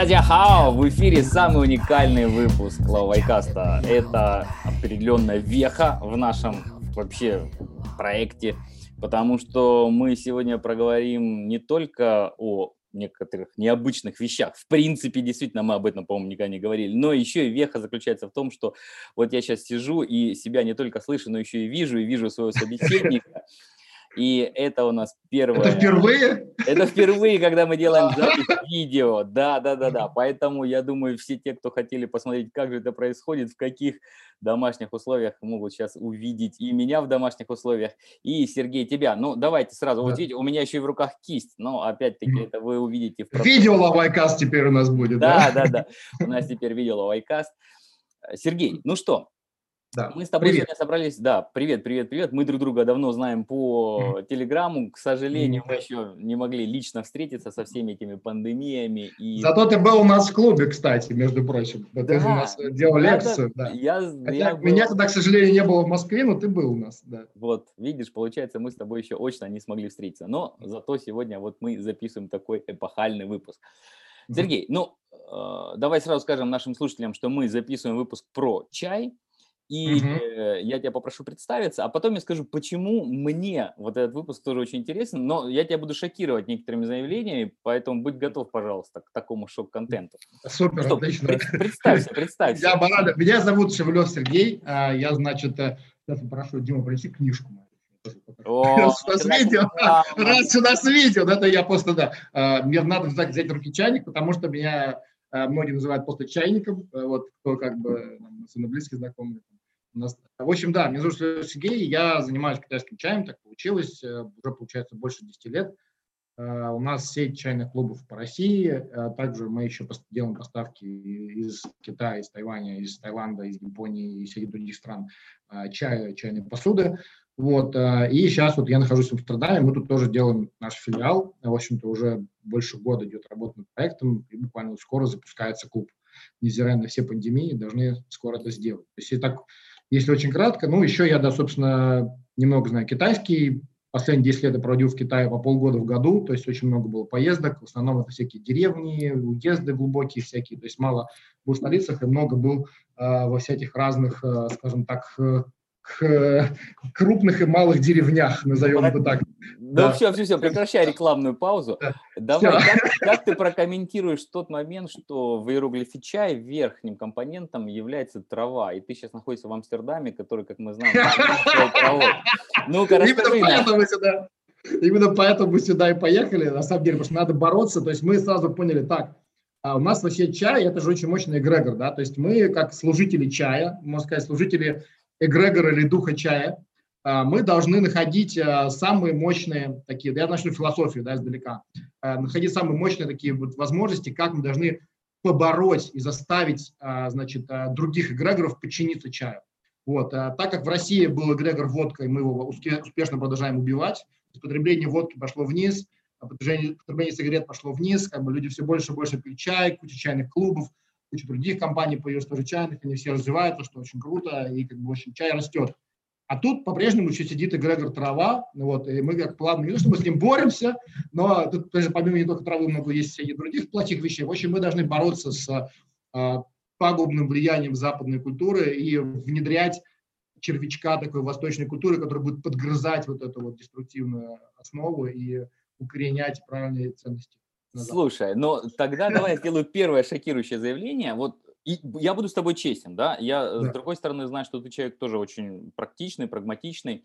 Дадяхао! В эфире самый уникальный выпуск Лавайкаста. Это определенная веха в нашем вообще проекте, потому что мы сегодня проговорим не только о некоторых необычных вещах. В принципе, действительно, мы об этом, по-моему, никогда не говорили. Но еще и веха заключается в том, что вот я сейчас сижу и себя не только слышу, но еще и вижу, и вижу своего собеседника. И это у нас первое. Это впервые? Это впервые, когда мы делаем запись видео. Да, да, да, да. Поэтому я думаю, все те, кто хотели посмотреть, как же это происходит, в каких домашних условиях могут сейчас увидеть и меня в домашних условиях, и Сергей тебя. Ну, давайте сразу. Да. Вот видите, у меня еще и в руках кисть, но опять-таки это вы увидите. В видео лавайкаст теперь у нас будет. Да, да, да. У нас теперь видео лавайкаст. Сергей, ну что, да. Мы с тобой привет. сегодня собрались, да, привет, привет, привет. Мы друг друга давно знаем по mm. Телеграму. К сожалению, mm. мы еще не могли лично встретиться со всеми этими пандемиями. И... Зато ты был у нас в клубе, кстати, между прочим. Да. Ты у нас делал лекцию. Да. Я, Хотя я был... Меня тогда, к сожалению, не было в Москве, но ты был у нас. Да. Вот, видишь, получается, мы с тобой еще очно не смогли встретиться. Но зато сегодня вот мы записываем такой эпохальный выпуск. Сергей, ну, э, давай сразу скажем нашим слушателям, что мы записываем выпуск про чай, и угу. я тебя попрошу представиться, а потом я скажу, почему мне вот этот выпуск тоже очень интересен, но я тебя буду шокировать некоторыми заявлениями, поэтому будь готов, пожалуйста, к такому шок-контенту. Супер, Что, отлично. Представься, представься. Я Барада. Меня зовут Шевелев Сергей, а, я, значит, э, сейчас попрошу Диму принести книжку раз у нас видео, раз у нас видео, это я просто, да, а, мне надо взять, взять руки чайник, потому что меня а, многие называют просто чайником, вот кто как бы, особенно близкие знакомые, в общем, да, меня зовут Сергей, я занимаюсь китайским чаем, так получилось, э, уже получается больше 10 лет. Э, у нас сеть чайных клубов по России, а также мы еще делаем поставки из Китая, из Тайваня, из Таиланда, из Японии и среди других стран э, чая, чайной посуды. Вот, и сейчас вот я нахожусь в Амстердаме, мы тут тоже делаем наш филиал, в общем-то уже больше года идет работа над проектом, и буквально скоро запускается клуб. Невзирая на все пандемии, должны скоро это сделать. То есть, и так если очень кратко, ну, еще я, да, собственно, немного знаю китайский. Последние 10 лет я проводил в Китае по полгода в году, то есть очень много было поездок. В основном это всякие деревни, уезды глубокие всякие. То есть мало был в столицах и много был э, во всяких разных, э, скажем так, э, крупных и малых деревнях, назовем это так. Ну да. все, все, все, прекращай рекламную паузу. Да. Давай, как, как ты прокомментируешь тот момент, что в иероглифе чай верхним компонентом является трава, и ты сейчас находишься в Амстердаме, который, как мы знаем, травой. Ну-ка, расскажи Именно поэтому сюда, именно поэтому мы сюда и поехали, на самом деле, потому что надо бороться. То есть мы сразу поняли, так, а у нас вообще чай – это же очень мощный эгрегор, да, то есть мы как служители чая, можно сказать, служители эгрегора или духа чая, а, мы должны находить а, самые мощные такие, я начну философию да, издалека, а, находить самые мощные такие вот возможности, как мы должны побороть и заставить, значит, других эгрегоров подчиниться чаю. Вот. Так как в России был эгрегор водка, и мы его успешно продолжаем убивать, потребление водки пошло вниз, потребление, потребление сигарет пошло вниз, как бы люди все больше и больше пили чай, куча чайных клубов, куча других компаний появилась тоже чайных, они все развиваются, что очень круто, и как бы очень чай растет. А тут по-прежнему еще сидит эгрегор трава, вот, и мы как плавно, не то, что мы с ним боремся, но тут тоже помимо не только травы много есть и других плохих вещей. В общем, мы должны бороться с а, пагубным влиянием западной культуры и внедрять червячка такой восточной культуры, который будет подгрызать вот эту вот деструктивную основу и укоренять правильные ценности. Слушай, ну тогда давай я сделаю первое шокирующее заявление. Вот и я буду с тобой честен, да. Я да. с другой стороны знаю, что ты человек тоже очень практичный, прагматичный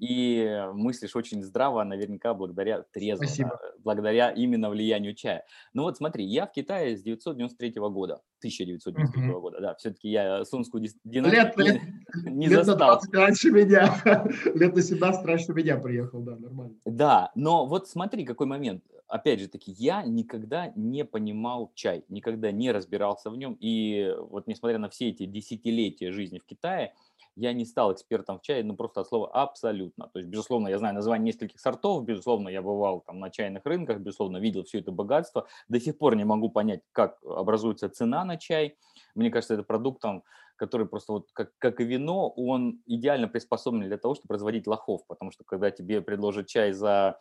и мыслишь очень здраво, наверняка благодаря трезво, да, благодаря именно влиянию чая. Ну вот смотри, я в Китае с 993 года, 1993 угу. года, да, все-таки я сунскую династию лет, не, не лет застал. Лет на 20 раньше меня, лет на 17 раньше меня приехал, да, нормально. Да, но вот смотри, какой момент опять же таки, я никогда не понимал чай, никогда не разбирался в нем. И вот несмотря на все эти десятилетия жизни в Китае, я не стал экспертом в чае, ну просто от слова абсолютно. То есть, безусловно, я знаю название нескольких сортов, безусловно, я бывал там на чайных рынках, безусловно, видел все это богатство. До сих пор не могу понять, как образуется цена на чай. Мне кажется, это продукт, там, который просто вот как, как и вино, он идеально приспособлен для того, чтобы производить лохов, потому что когда тебе предложат чай за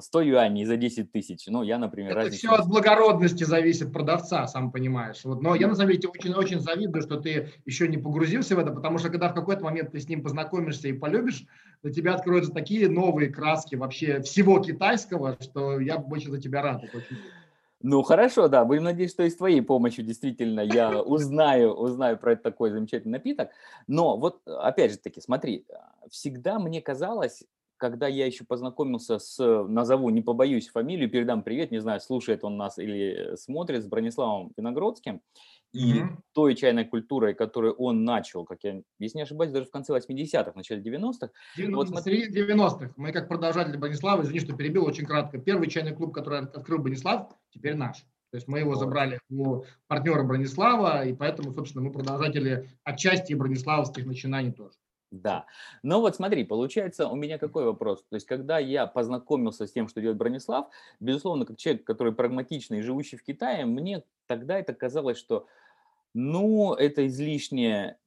100 юаней за 10 тысяч. Ну, я, например, Это все от благородности зависит продавца, сам понимаешь. Вот, но я, на самом деле, очень-очень завидую, что ты еще не погрузился в это, потому что когда в какой-то момент ты с ним познакомишься и полюбишь, для тебя откроются такие новые краски вообще всего китайского, что я очень за тебя рад. Ну, хорошо, да. Будем надеяться, что и с твоей помощью действительно я узнаю, узнаю про такой замечательный напиток. Но вот, опять же таки, смотри, всегда мне казалось, когда я еще познакомился с, назову, не побоюсь фамилию, передам привет, не знаю, слушает он нас или смотрит, с Брониславом Виногродским, и mm-hmm. той чайной культурой, которую он начал, как я, если не ошибаюсь, даже в конце 80-х, начале 90-х. 90 вот смотри... 90-х. Мы как продолжатели Бронислава, извини, что перебил очень кратко. Первый чайный клуб, который открыл Бронислав, теперь наш. То есть мы его забрали у партнера Бронислава, и поэтому, собственно, мы продолжатели отчасти брониславских начинаний тоже. Да. Но вот смотри, получается, у меня какой вопрос? То есть, когда я познакомился с тем, что делает Бронислав, безусловно, как человек, который прагматичный, живущий в Китае, мне тогда это казалось, что, ну, это излишняя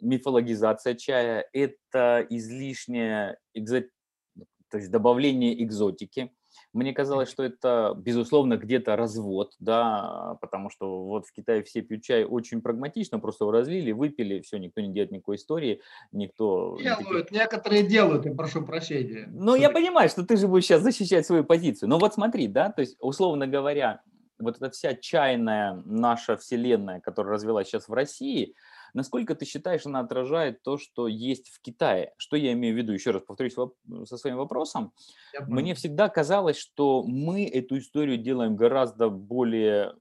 мифологизация чая, это излишняя экзо... то есть добавление экзотики. Мне казалось, что это, безусловно, где-то развод, да, потому что вот в Китае все пьют чай очень прагматично, просто его разлили, выпили, все, никто не делает никакой истории, никто... Делают, некоторые делают, я прошу прощения. Ну, я понимаю, что ты же будешь сейчас защищать свою позицию, но вот смотри, да, то есть, условно говоря, вот эта вся чайная наша вселенная, которая развилась сейчас в России, Насколько ты считаешь, она отражает то, что есть в Китае? Что я имею в виду? Еще раз повторюсь со своим вопросом. Мне всегда казалось, что мы эту историю делаем гораздо более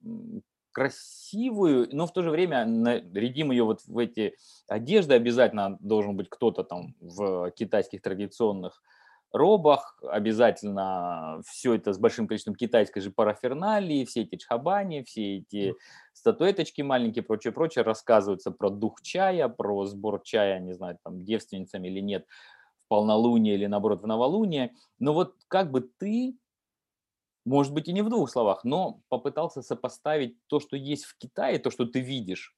красивую, но в то же время нарядим ее вот в эти одежды. Обязательно должен быть кто-то там в китайских традиционных робах, обязательно все это с большим количеством китайской же параферналии, все эти чхабани, все эти статуэточки маленькие, прочее, прочее, рассказываются про дух чая, про сбор чая, не знаю, там, девственницами или нет, в полнолуние или, наоборот, в новолуние. Но вот как бы ты, может быть, и не в двух словах, но попытался сопоставить то, что есть в Китае, то, что ты видишь,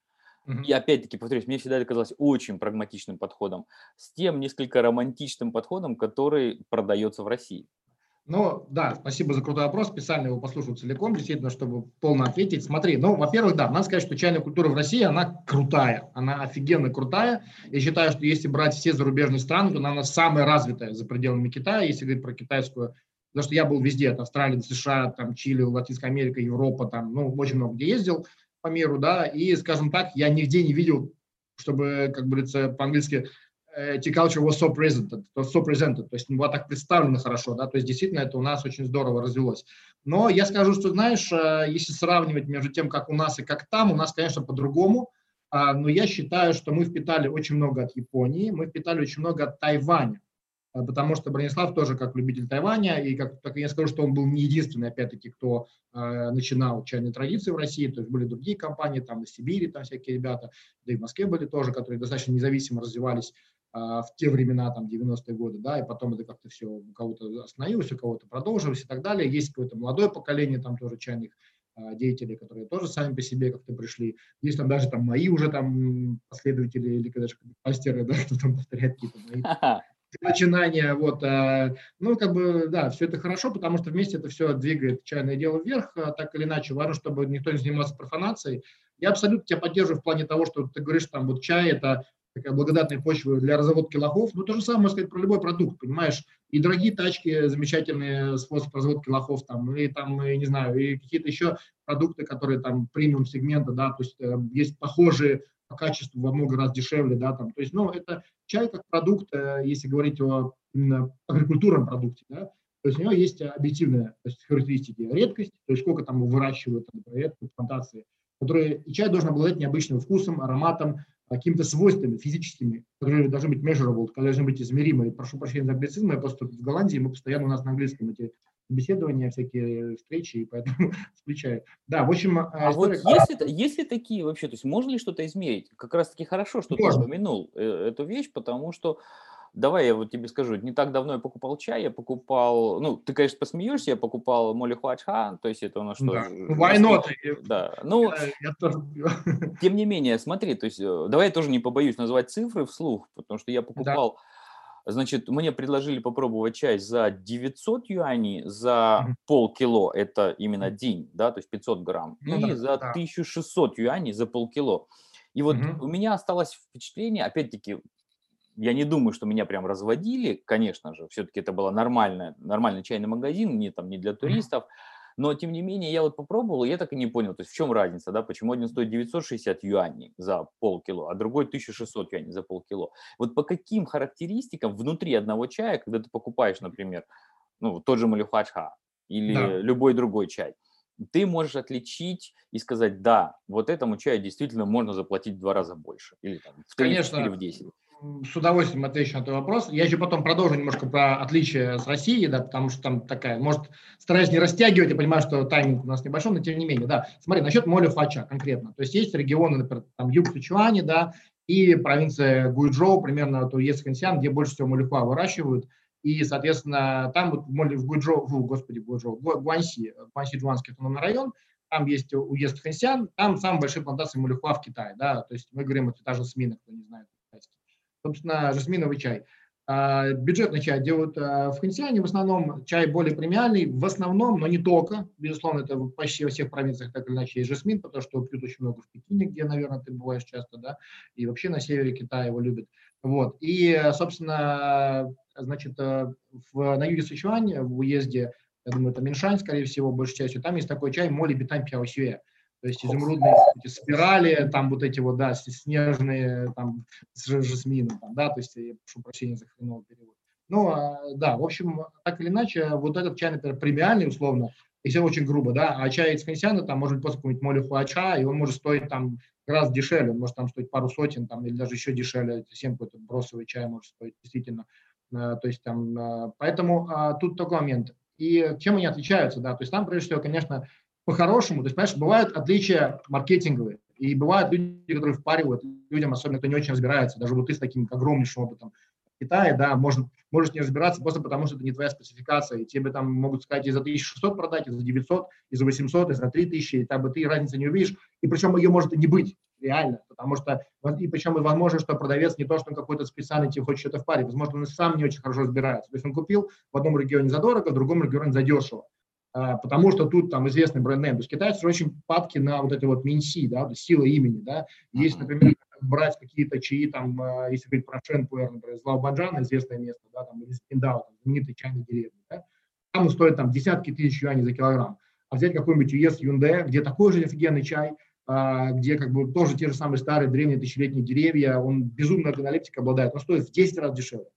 Угу. И опять-таки, повторюсь, мне всегда это казалось очень прагматичным подходом, с тем несколько романтичным подходом, который продается в России. Ну, да, спасибо за крутой вопрос. Специально его послушал целиком, действительно, чтобы полно ответить. Смотри, ну, во-первых, да, надо сказать, что чайная культура в России, она крутая, она офигенно крутая. Я считаю, что если брать все зарубежные страны, то она самая развитая за пределами Китая, если говорить про китайскую Потому что я был везде, от Австралии США, там, Чили, Латинская Америка, Европа, там, ну, очень много где ездил по миру, да, и, скажем так, я нигде не видел, чтобы, как говорится по-английски, эти culture was so presented, so presented, то есть была так представлена хорошо, да, то есть действительно это у нас очень здорово развелось. Но я скажу, что, знаешь, э, если сравнивать между тем, как у нас и как там, у нас, конечно, по-другому, а, но я считаю, что мы впитали очень много от Японии, мы впитали очень много от Тайваня. А, потому что Бронислав тоже как любитель Тайваня, и как так я скажу, что он был не единственный, опять-таки, кто э, начинал чайные традиции в России, то есть были другие компании, там на Сибири, там всякие ребята, да и в Москве были тоже, которые достаточно независимо развивались э, в те времена, там, 90-е годы, да, и потом это как-то все у кого-то остановилось, у кого-то продолжилось и так далее. Есть какое-то молодое поколение там тоже чайных деятелей, которые тоже сами по себе как-то пришли. Есть там даже там мои уже там последователи или даже мастеры, да, кто там повторяет какие-то мои начинания, вот, а, ну, как бы, да, все это хорошо, потому что вместе это все двигает чайное дело вверх, а, так или иначе, важно, чтобы никто не занимался профанацией. Я абсолютно тебя поддерживаю в плане того, что ты говоришь, там, вот чай – это такая благодатная почва для разработки лохов, ну, то же самое, можно сказать, про любой продукт, понимаешь, и дорогие тачки, замечательные способ разработки лохов, там, и там, и, не знаю, и какие-то еще продукты, которые там премиум сегмента, да, то есть э, есть похожие по качеству во много раз дешевле, да, там, то есть, ну, это чай как продукт, э, если говорить о агрикультурном продукте, да, то есть у него есть объективные то есть характеристики, редкость, то есть сколько там выращивают, например, плантации, которые, и чай должен обладать необычным вкусом, ароматом, какими-то свойствами физическими, которые должны быть measurable, которые должны быть измеримы. Прошу прощения за англицизм, я просто в Голландии, мы постоянно у нас на английском эти беседования, всякие встречи, и поэтому встречаю. Да, в общем... А, а вот если, если такие вообще, то есть можно ли что-то измерить? Как раз-таки хорошо, что можно. ты упомянул э, эту вещь, потому что Давай я вот тебе скажу, не так давно я покупал чай, я покупал, ну, ты, конечно, посмеешься, я покупал моли хуачха, то есть это у нас что? Да. Why not? Да, ну, я, я тоже... тем не менее, смотри, то есть э, давай я тоже не побоюсь назвать цифры вслух, потому что я покупал да Значит, мне предложили попробовать чай за 900 юаней за mm-hmm. полкило, это именно день, да, то есть 500 грамм, ну, и да, за да. 1600 юаней за полкило. И вот mm-hmm. у меня осталось впечатление, опять-таки, я не думаю, что меня прям разводили, конечно же, все-таки это был нормальный, нормальный чайный магазин, не там не для туристов, но тем не менее я вот попробовал, и я так и не понял, то есть в чем разница, да, почему один стоит 960 юаней за полкило, а другой 1600 юаней за полкило. Вот по каким характеристикам внутри одного чая, когда ты покупаешь, например, ну, тот же малюхачха или да. любой другой чай, ты можешь отличить и сказать, да, вот этому чаю действительно можно заплатить в два раза больше. Или там, в 3, Конечно, или в 10 с удовольствием отвечу на этот вопрос. Я еще потом продолжу немножко про отличия с Россией, да, потому что там такая, может, стараюсь не растягивать, я понимаю, что тайминг у нас небольшой, но тем не менее, да. Смотри, насчет Молю Фача конкретно. То есть есть регионы, например, там юг Сычуани, да, и провинция Гуйчжоу, примерно то есть Хэнсян, где больше всего молюхуа выращивают. И, соответственно, там вот в Гуйчжоу, фу, господи, Гуйчжоу, Гуанси, Гуанси Джуанский автономный район, там есть уезд Хэнсян, там самые большие плантации молюхуа в Китае, да, то есть мы говорим, это та же смина, кто не знает собственно, жасминовый чай. А, бюджетный чай делают а, в Хэнсиане, в основном чай более премиальный, в основном, но не только. Безусловно, это почти во всех провинциях так или иначе есть жасмин, потому что пьют очень много в Пекине, где, наверное, ты бываешь часто, да, и вообще на севере Китая его любят. Вот. И, собственно, значит, в, на юге Сычуань, в уезде, я думаю, это Миншань, скорее всего, большей частью, там есть такой чай моли битань пяосюэ. То есть изумрудные эти спирали, там вот эти вот, да, снежные, там, с жасмином, там, да, то есть, я прошу прощения за хреновый перевод. Ну, а, да, в общем, так или иначе, вот этот чай, например, премиальный, условно, если очень грубо, да, а чай из пенсиана, там, может быть, просто какой-нибудь моли хуача, и он может стоить там раз дешевле, он может там стоить пару сотен, там, или даже еще дешевле, совсем какой-то бросовый чай может стоить, действительно. А, то есть там, а, поэтому а, тут такой момент. И чем они отличаются, да, то есть там, прежде всего, конечно, по-хорошему, то есть, понимаешь, бывают отличия маркетинговые, и бывают люди, которые впаривают людям, особенно кто не очень разбирается, даже вот ты с таким огромнейшим опытом. В Китае, да, может, можешь не разбираться просто потому, что это не твоя спецификация, и тебе там могут сказать и за 1600 продать, и за 900, и за 800, и за 3000, и там бы ты разницы не увидишь, и причем ее может и не быть, реально, потому что, и причем возможно, что продавец не то, что он какой-то специальный тебе хочет что-то впарить, возможно, он сам не очень хорошо разбирается, то есть он купил в одном регионе задорого, в другом регионе задешево, потому что тут там известный бренд-нейм. То есть китайцы очень падки на вот это вот минси, да, сила имени, да. Есть, например, брать какие-то чаи, там, а, если говорить про Шенпуэр, например, из Лаобаджана, известное место, да, там, или Спиндао, там, знаменитый чайной деревни, да, там стоит там десятки тысяч юаней за килограмм. А взять какой-нибудь УЕС Юнде, где такой же офигенный чай, а, где как бы тоже те же самые старые древние тысячелетние деревья, он безумно органолептикой обладает, он стоит в 10 раз дешевле.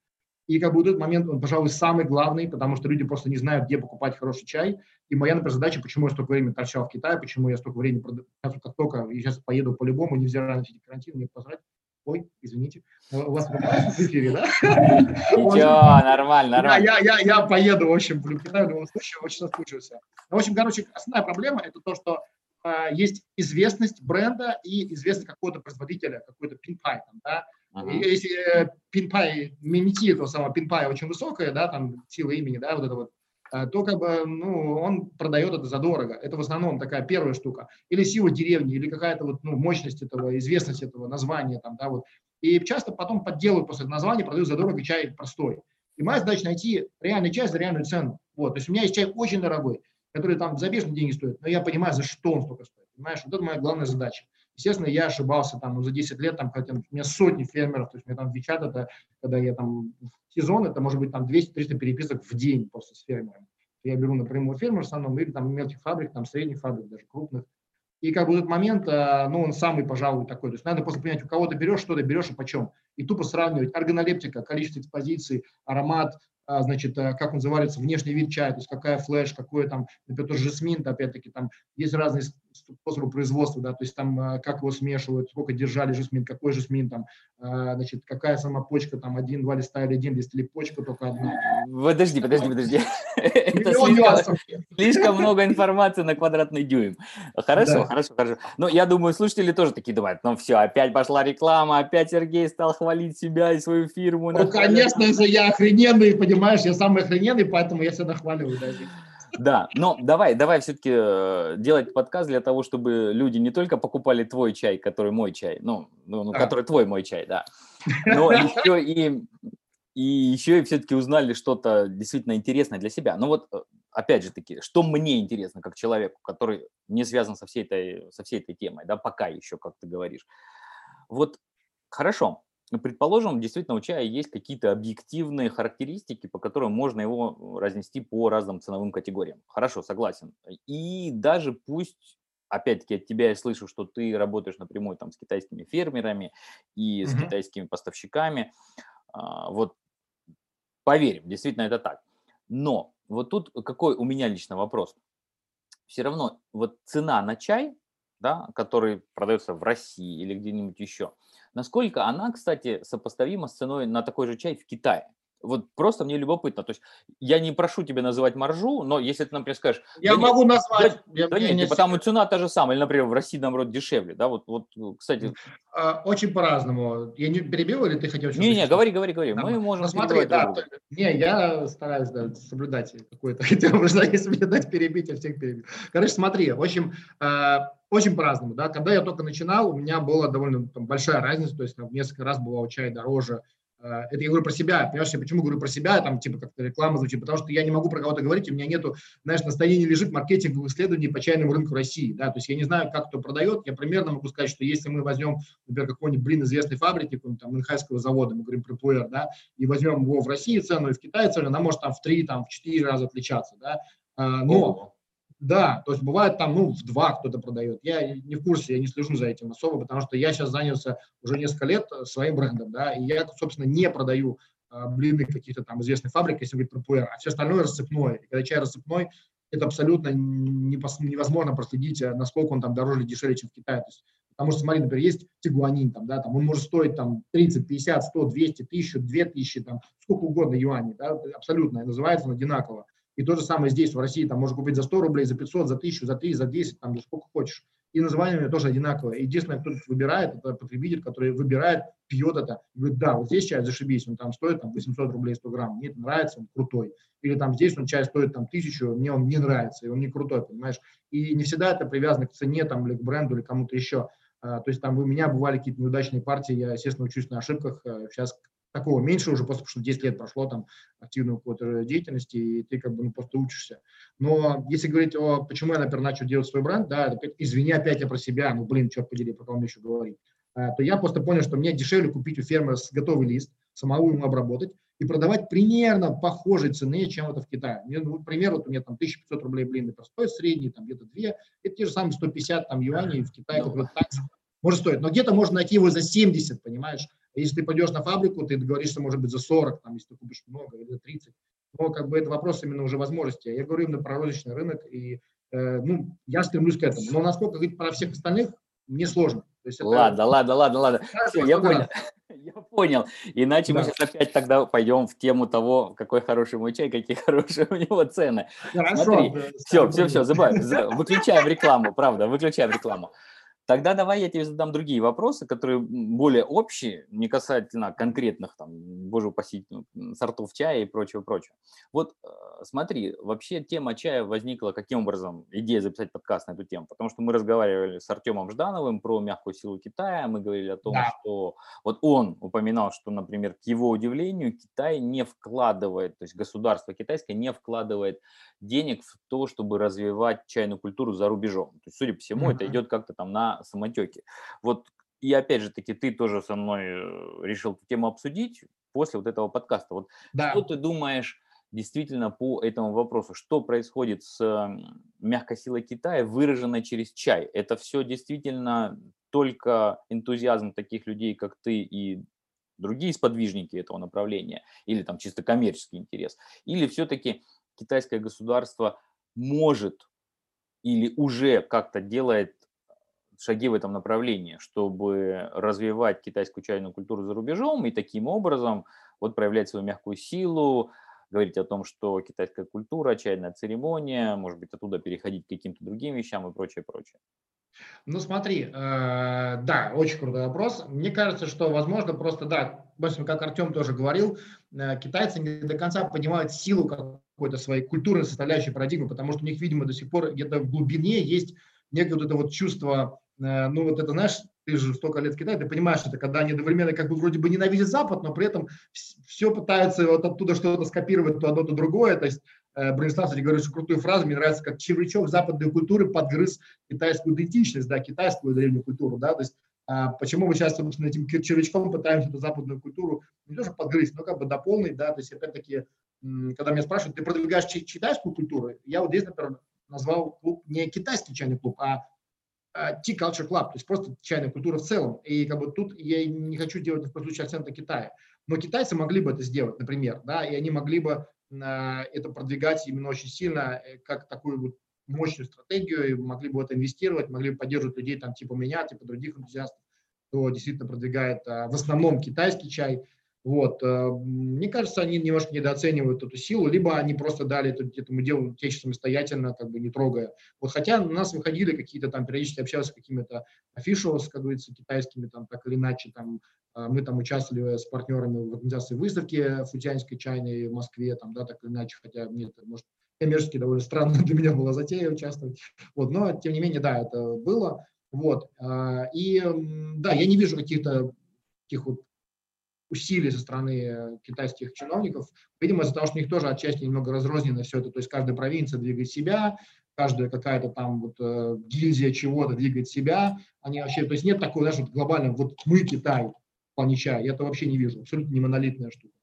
И как бы вот этот момент, он, пожалуй, самый главный, потому что люди просто не знают, где покупать хороший чай. И моя, например, задача, почему я столько времени торчал в Китае, почему я столько времени, как только я сейчас поеду по-любому, невзирая на эти карантины, мне позвать. Ой, извините, у вас в эфире, да? Ничего, нормально, нормально. Я, я, я поеду, в общем, в Китай в любом случае, очень соскучился. В общем, короче, основная проблема – это то, что э, есть известность бренда и известность какого-то производителя, какой-то пинпай, там, да, Uh-huh. Если э, пинпай, мимити этого самого пинпая очень высокая, да, там сила имени, да, вот это вот, э, то как бы, ну, он продает это задорого. Это в основном такая первая штука. Или сила деревни, или какая-то вот, ну, мощность этого, известность этого названия там, да, вот. И часто потом подделывают после названия, продают задорого чай простой. И моя задача найти реальный чай за реальную цену. Вот, то есть у меня есть чай очень дорогой, который там за бешеные деньги стоит, но я понимаю, за что он столько стоит. Понимаешь, вот это моя главная задача. Естественно, я ошибался там, ну, за 10 лет, там, хотя у меня сотни фермеров, то есть мне там Вичат, это, когда я там, сезон, это может быть там 200-300 переписок в день просто с фермерами. Я беру напрямую фермер в основном, или там мелких фабрик, там средних фабрик, даже крупных. И как бы этот момент, а, ну, он самый, пожалуй, такой. То есть надо просто понять, у кого ты берешь, что ты берешь и почем. И тупо сравнивать органолептика, количество экспозиций, аромат, значит, э, как он называется, внешний вид чая, то есть какая флеш, какой там, например, тоже жасмин, опять-таки, там есть разные способы производства, да, то есть там э, как его смешивают, сколько держали жасмин, какой жасмин, там, а, значит, какая сама почка, там, один-два листа или один лист, или почка только одна. Подожди, подожди, подожди. Это слишком, слишком много информации на квадратный дюйм. Хорошо, да. хорошо, хорошо. Ну, я думаю, слушатели тоже такие думают, ну все, опять пошла реклама, опять Сергей стал хвалить себя и свою фирму. Ну, конечно же, я охрененный, понимаешь, я самый охрененный, поэтому я себя нахваливаю даже. Да, но давай, давай все-таки э, делать подкаст для того, чтобы люди не только покупали твой чай, который мой чай, ну, ну, ну который твой мой чай, да, но еще и и еще и все-таки узнали что-то действительно интересное для себя. Ну вот, э, опять же таки, что мне интересно как человеку, который не связан со всей этой, со всей этой темой, да, пока еще, как ты говоришь. Вот, хорошо, предположим, действительно у чая есть какие-то объективные характеристики, по которым можно его разнести по разным ценовым категориям. Хорошо, согласен. И даже пусть опять-таки от тебя я слышу, что ты работаешь напрямую там с китайскими фермерами и с mm-hmm. китайскими поставщиками. А, вот поверим, действительно это так. Но вот тут какой у меня лично вопрос. Все равно вот цена на чай, да, который продается в России или где-нибудь еще, насколько она, кстати, сопоставима с ценой на такой же чай в Китае? Вот просто мне любопытно. То есть я не прошу тебя называть маржу, но если ты, например, скажешь... Я да могу нет, назвать. Да, я, да нет, не типа цена та же самая. Или, например, в России, наоборот, дешевле. Да, вот, вот кстати... А, очень по-разному. Я не перебил или ты хотел... Не-не, говори, говори, говори. Мы можем... Ну, смотри, да. Не, я стараюсь да, соблюдать какое-то... Если мне дать перебить, я всех перебью. Короче, смотри, в общем, а, очень по-разному. Да? Когда я только начинал, у меня была довольно там, большая разница, то есть там, в несколько раз была у чая дороже, это я говорю про себя, понимаешь, я почему говорю про себя, там, типа, как-то реклама звучит, потому что я не могу про кого-то говорить, у меня нету, знаешь, настроения лежит маркетинговых исследований по чайному рынку России, да, то есть я не знаю, как кто продает, я примерно могу сказать, что если мы возьмем, например, какой-нибудь, блин, известной фабрики, какого-нибудь там Инхайского завода, мы говорим про ПУР, да, и возьмем его в России цену и в Китае цену, она может там в три, там, в четыре раза отличаться, да, а, но да, то есть бывает там, ну, в два кто-то продает. Я не в курсе, я не слежу за этим особо, потому что я сейчас занялся уже несколько лет э, своим брендом, да, и я, собственно, не продаю а, блины каких-то там известных фабрик, если говорить про пуэр, а все остальное рассыпное. И когда чай рассыпной, это абсолютно невозможно проследить, э, насколько он там дороже или дешевле, чем в Китае. То есть, потому что, смотри, например, есть тигуанин, там, да, там, он может стоить там 30, 50, 100, 200, 1000, 2000, там, сколько угодно юаней, да, абсолютно, называется он одинаково. И то же самое здесь, в России, там можно купить за 100 рублей, за 500, за 1000, за 3, за 10, там, за сколько хочешь. И название у меня тоже одинаковое. Единственное, кто выбирает, это потребитель, который выбирает, пьет это, и говорит, да, вот здесь чай зашибись, он там стоит там, 800 рублей 100 грамм, мне это нравится, он крутой. Или там здесь он чай стоит там тысячу, мне он не нравится, и он не крутой, понимаешь. И не всегда это привязано к цене, там, или к бренду, или кому-то еще. А, то есть там у меня бывали какие-то неудачные партии, я, естественно, учусь на ошибках. Сейчас такого меньше уже, просто потому что 10 лет прошло там активной какой-то деятельности, и ты как бы ну, просто учишься. Но если говорить о, почему я, например, начал делать свой бренд, да, извини, опять я про себя, ну, блин, черт подери, про кого мне еще говорить, а, то я просто понял, что мне дешевле купить у фермера готовый лист, самому ему обработать и продавать примерно похожей цены, чем это в Китае. Мне, ну, например, вот у меня там 1500 рублей блин, это стоит средний, там где-то 2, это те же самые 150 там юаней в Китае, которые так может стоить. Но где-то можно найти его за 70, понимаешь? Если ты пойдешь на фабрику, ты договоришься, может быть, за 40, там, если ты купишь много, или за 30. Но как бы это вопрос именно уже возможности. Я говорю именно про розничный рынок, и э, ну, я стремлюсь к этому. Но насколько говорить про всех остальных, мне сложно. То есть это... Ладно, ладно, ладно, ладно. Все, я понял. Я понял. Иначе да. мы сейчас опять тогда пойдем в тему того, какой хороший мой чай, какие хорошие у него цены. Хорошо. Смотри, да, все, все, все, забавь, выключаем рекламу, правда, выключаем рекламу. Тогда давай я тебе задам другие вопросы, которые более общие, не касательно конкретных, там, боже упаси, сортов чая и прочего-прочего. Вот э, смотри, вообще тема чая возникла каким образом, идея записать подкаст на эту тему? Потому что мы разговаривали с Артемом Ждановым про мягкую силу Китая, мы говорили о том, да. что вот он упоминал, что, например, к его удивлению, Китай не вкладывает, то есть государство китайское не вкладывает денег в то, чтобы развивать чайную культуру за рубежом. То есть, судя по всему, mm-hmm. это идет как-то там на самотеке. Вот и опять же таки ты тоже со мной э, решил эту тему обсудить после вот этого подкаста. Вот да. что ты думаешь действительно по этому вопросу? Что происходит с мягкой силой Китая, выраженной через чай? Это все действительно только энтузиазм таких людей, как ты и другие сподвижники этого направления, или там чисто коммерческий интерес? Или все-таки китайское государство может или уже как-то делает шаги в этом направлении, чтобы развивать китайскую чайную культуру за рубежом и таким образом вот проявлять свою мягкую силу, говорить о том, что китайская культура, чайная церемония, может быть, оттуда переходить к каким-то другим вещам и прочее, прочее. Ну смотри, э, да, очень крутой вопрос. Мне кажется, что, возможно, просто, да, как Артем тоже говорил, э, китайцы не до конца понимают силу какой-то своей культурной составляющей парадигмы, потому что у них, видимо, до сих пор где-то в глубине есть некое вот это вот чувство, э, ну вот это, знаешь, ты же столько лет в Китае, ты понимаешь, это когда они одновременно как бы вроде бы ненавидят Запад, но при этом все пытаются вот оттуда что-то скопировать, то одно, то другое. То есть э, Бронислав, кстати, говорит, крутую фразу, мне нравится, как червячок западной культуры подгрыз китайскую идентичность, да, китайскую древнюю культуру, да, то есть а почему мы сейчас, собственно, этим червячком пытаемся эту западную культуру не то что подгрызть, но как бы дополнить, да, то есть опять-таки, когда меня спрашивают, ты продвигаешь китайскую культуру, я вот здесь, например, назвал клуб не китайский чайный клуб, а Tea Culture Club, то есть просто чайная культура в целом. И как бы тут я не хочу делать в коем случае акцента Китая. Но китайцы могли бы это сделать, например, да, и они могли бы это продвигать именно очень сильно, э, как такую вот мощную стратегию, и могли бы это инвестировать, могли бы поддерживать людей там типа меня, типа других энтузиастов, кто действительно продвигает а, в основном китайский чай. Вот. Э, мне кажется, они немножко недооценивают эту силу, либо они просто дали это, этому делу течь самостоятельно, как бы не трогая. Вот хотя у нас выходили какие-то там, периодически общались с какими-то officials, как говорится, китайскими, там, так или иначе, там, э, мы там участвовали с партнерами в организации выставки футянской чайной в Москве, там, да, так или иначе, хотя мне это, может, коммерчески довольно странно для меня было затея участвовать. Вот, но, тем не менее, да, это было. Вот. Э, и, да, я не вижу каких-то таких вот усилий со стороны э, китайских чиновников, видимо, из-за того, что у них тоже отчасти немного разрознено все это, то есть каждая провинция двигает себя, каждая какая-то там вот э, гильдия чего-то двигает себя, они вообще, то есть нет такого, знаешь, вот глобального, вот мы Китай в я это вообще не вижу, абсолютно не монолитная штука.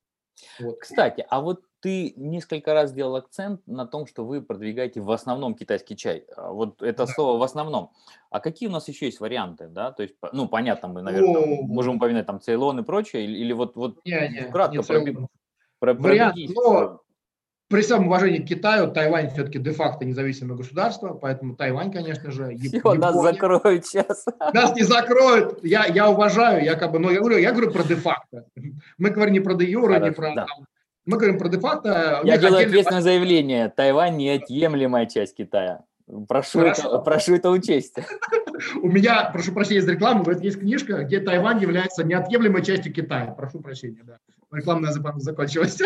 Вот. Кстати, а вот ты несколько раз сделал акцент на том, что вы продвигаете в основном китайский чай. А вот это да. слово в основном. А какие у нас еще есть варианты, да? То есть, ну, понятно, мы, наверное, О, можем упоминать там Цейлон и прочее, или, или вот, вот не, не, кратко не про, про, Вариант, но при всем уважении к Китаю, Тайвань все-таки де-факто независимое государство, поэтому Тайвань, конечно же, Все, Япония, нас закроют сейчас. Нас не закроют. Я, я уважаю, я как бы, но я говорю, я говорю про де-факто. Мы говорим не про де-юра, не про да. там, мы говорим про де-факто. Я делаю ответственное заявление. Тайвань неотъемлемая часть Китая. Прошу это, прошу это учесть. У меня, прошу прощения за рекламу, вот есть книжка, где Тайвань является неотъемлемой частью Китая. Прошу прощения, да. Рекламная закончилась.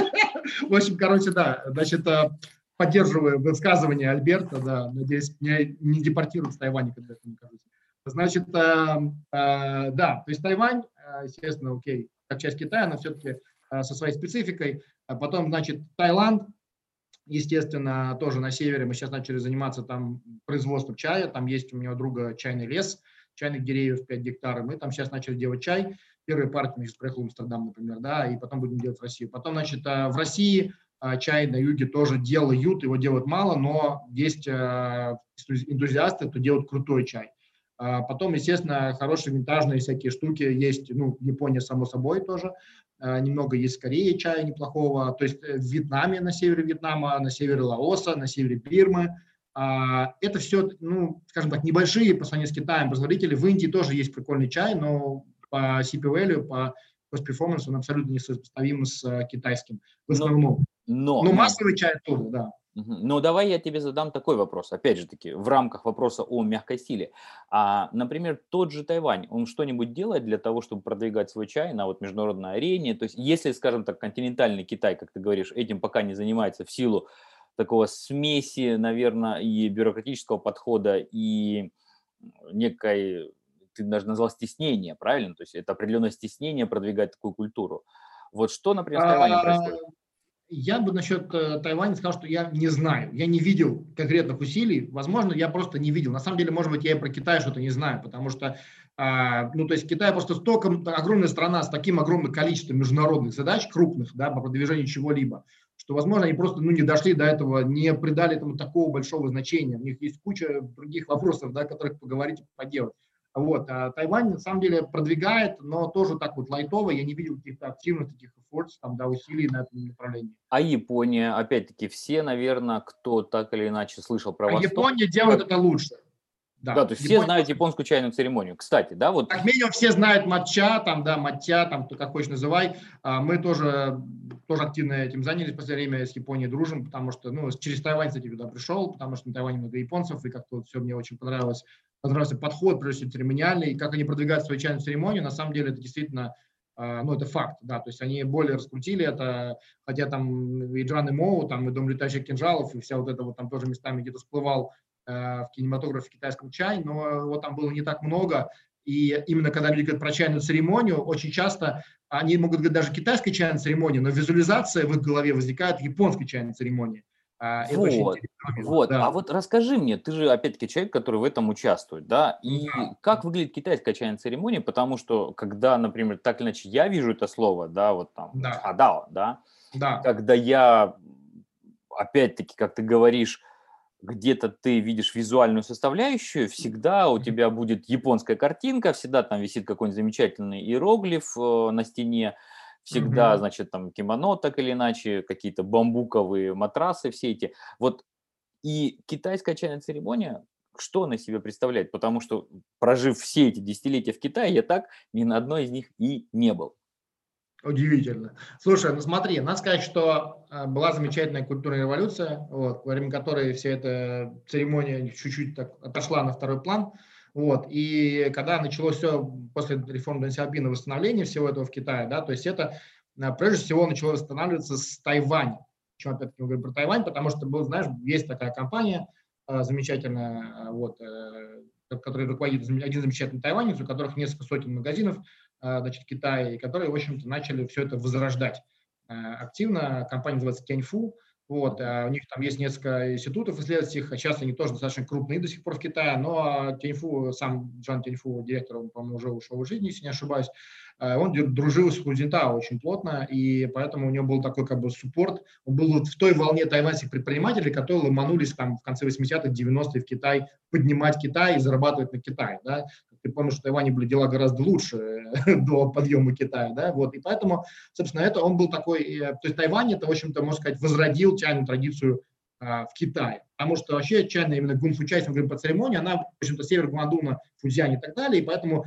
В общем, короче, да, значит, э, поддерживаю высказывание Альберта, да, надеюсь, меня не депортируют с Тайваня, когда это не кажется. Значит, э, э, да, то есть Тайвань, естественно, окей, как часть Китая, но все-таки со своей спецификой. А потом, значит, Таиланд, естественно, тоже на севере. Мы сейчас начали заниматься там производством чая. Там есть у меня друга чайный лес, чайных деревьев 5 гектаров. Мы там сейчас начали делать чай. Первые партии мы сейчас приехали в Амстердам, например, да, и потом будем делать в Россию. Потом, значит, э, в России э, чай на юге тоже делают, его делают мало, но есть э, энтузиасты, кто делают крутой чай. Потом, естественно, хорошие винтажные всякие штуки есть, ну, Япония, само собой, тоже. Немного есть в Корее чая неплохого, то есть в Вьетнаме, на севере Вьетнама, на севере Лаоса, на севере Бирмы. Это все, ну, скажем так, небольшие по сравнению с Китаем производители. В Индии тоже есть прикольный чай, но по CP value, по cost performance он абсолютно не сопоставим с китайским в основном. Но, но, но массовый чай тоже, да. Ну, давай я тебе задам такой вопрос, опять же таки, в рамках вопроса о мягкой силе. А, например, тот же Тайвань, он что-нибудь делает для того, чтобы продвигать свой чай на вот международной арене? То есть, если, скажем так, континентальный Китай, как ты говоришь, этим пока не занимается в силу такого смеси, наверное, и бюрократического подхода, и некой, ты даже назвал стеснение, правильно? То есть, это определенное стеснение продвигать такую культуру. Вот что, например, с Тайванем происходит? Я бы насчет э, Тайваня сказал, что я не знаю. Я не видел конкретных усилий. Возможно, я просто не видел. На самом деле, может быть, я и про Китай что-то не знаю, потому что, э, ну, то есть Китай просто столько, огромная страна с таким огромным количеством международных задач, крупных, да, по продвижению чего-либо, что, возможно, они просто, ну, не дошли до этого, не придали этому такого большого значения. У них есть куча других вопросов, да, которых поговорить и поделать. Вот. А Тайвань на самом деле продвигает, но тоже так вот лайтово. Я не видел каких-то активных таких efforts, там, да, усилий на этом направлении. А Япония, опять-таки, все, наверное, кто так или иначе слышал про а Восток. Япония делает это лучше. Да, да то есть Япония... все знают японскую чайную церемонию. Кстати, да, вот... Как минимум все знают матча, там, да, матча, там, кто как хочешь называй. А мы тоже, тоже активно этим занялись в последнее время, с Японией дружим, потому что, ну, через Тайвань, кстати, туда пришел, потому что на Тайване много японцев, и как-то вот все мне очень понравилось понравился подход, прежде всего церемониальный, и как они продвигают свою чайную церемонию, на самом деле это действительно, а, ну, это факт, да, то есть они более раскрутили это, хотя там и Джан и Моу, там и Дом летающих кинжалов, и вся вот это вот там тоже местами где-то всплывал э, в кинематографе китайском чай, но вот там было не так много, И именно когда люди говорят про чайную церемонию, очень часто они могут говорить даже китайской чайной церемонии, но визуализация в их голове возникает японской чайной церемонии. А, вот, вот. Да. а вот расскажи мне, ты же опять-таки человек, который в этом участвует, да, и да. как выглядит китайская чайная церемония, потому что когда, например, так или иначе я вижу это слово, да, вот там, да. хадао, да, да, когда я, опять-таки, как ты говоришь, где-то ты видишь визуальную составляющую, всегда у тебя будет японская картинка, всегда там висит какой-нибудь замечательный иероглиф э, на стене, всегда, mm-hmm. значит, там кимоно так или иначе, какие-то бамбуковые матрасы все эти. Вот и китайская чайная церемония, что она себе представляет? Потому что, прожив все эти десятилетия в Китае, я так ни на одной из них и не был. Удивительно. Слушай, ну смотри, надо сказать, что э, была замечательная культурная революция, вот, во время которой вся эта церемония чуть-чуть так отошла на второй план. Вот, и когда началось все после реформы Дэн Сяопина восстановление всего этого в Китае, да, то есть это э, прежде всего начало восстанавливаться с Тайваня. Почему опять-таки мы говорим про Тайвань? Потому что, был, знаешь, есть такая компания э, замечательная, вот, которая руководит один замечательный тайванец, у которых несколько сотен магазинов, Э, значит, Китая, и которые, в общем-то, начали все это возрождать э, активно. Компания называется Тяньфу. Вот, э, у них там есть несколько институтов исследовательских, а сейчас они тоже достаточно крупные до сих пор в Китае, но Тяньфу, сам Джан Тяньфу, директор, он, по-моему, уже ушел из жизни, если не ошибаюсь, он дружил с Худзинтао очень плотно, и поэтому у него был такой как бы суппорт, он был в той волне тайваньских предпринимателей, которые ломанулись там в конце 80-х, 90-х в Китай, поднимать Китай и зарабатывать на Китае, да, ты помнишь, что в Тайване были дела гораздо лучше до подъема Китая, да, вот, и поэтому, собственно, это он был такой, э, то есть Тайвань это, в общем-то, можно сказать, возродил чайную традицию а, в Китае, потому что вообще чайная именно гунфу если мы говорим по церемонии, она, в общем-то, север Гуандуна, Фузянь и так далее, и поэтому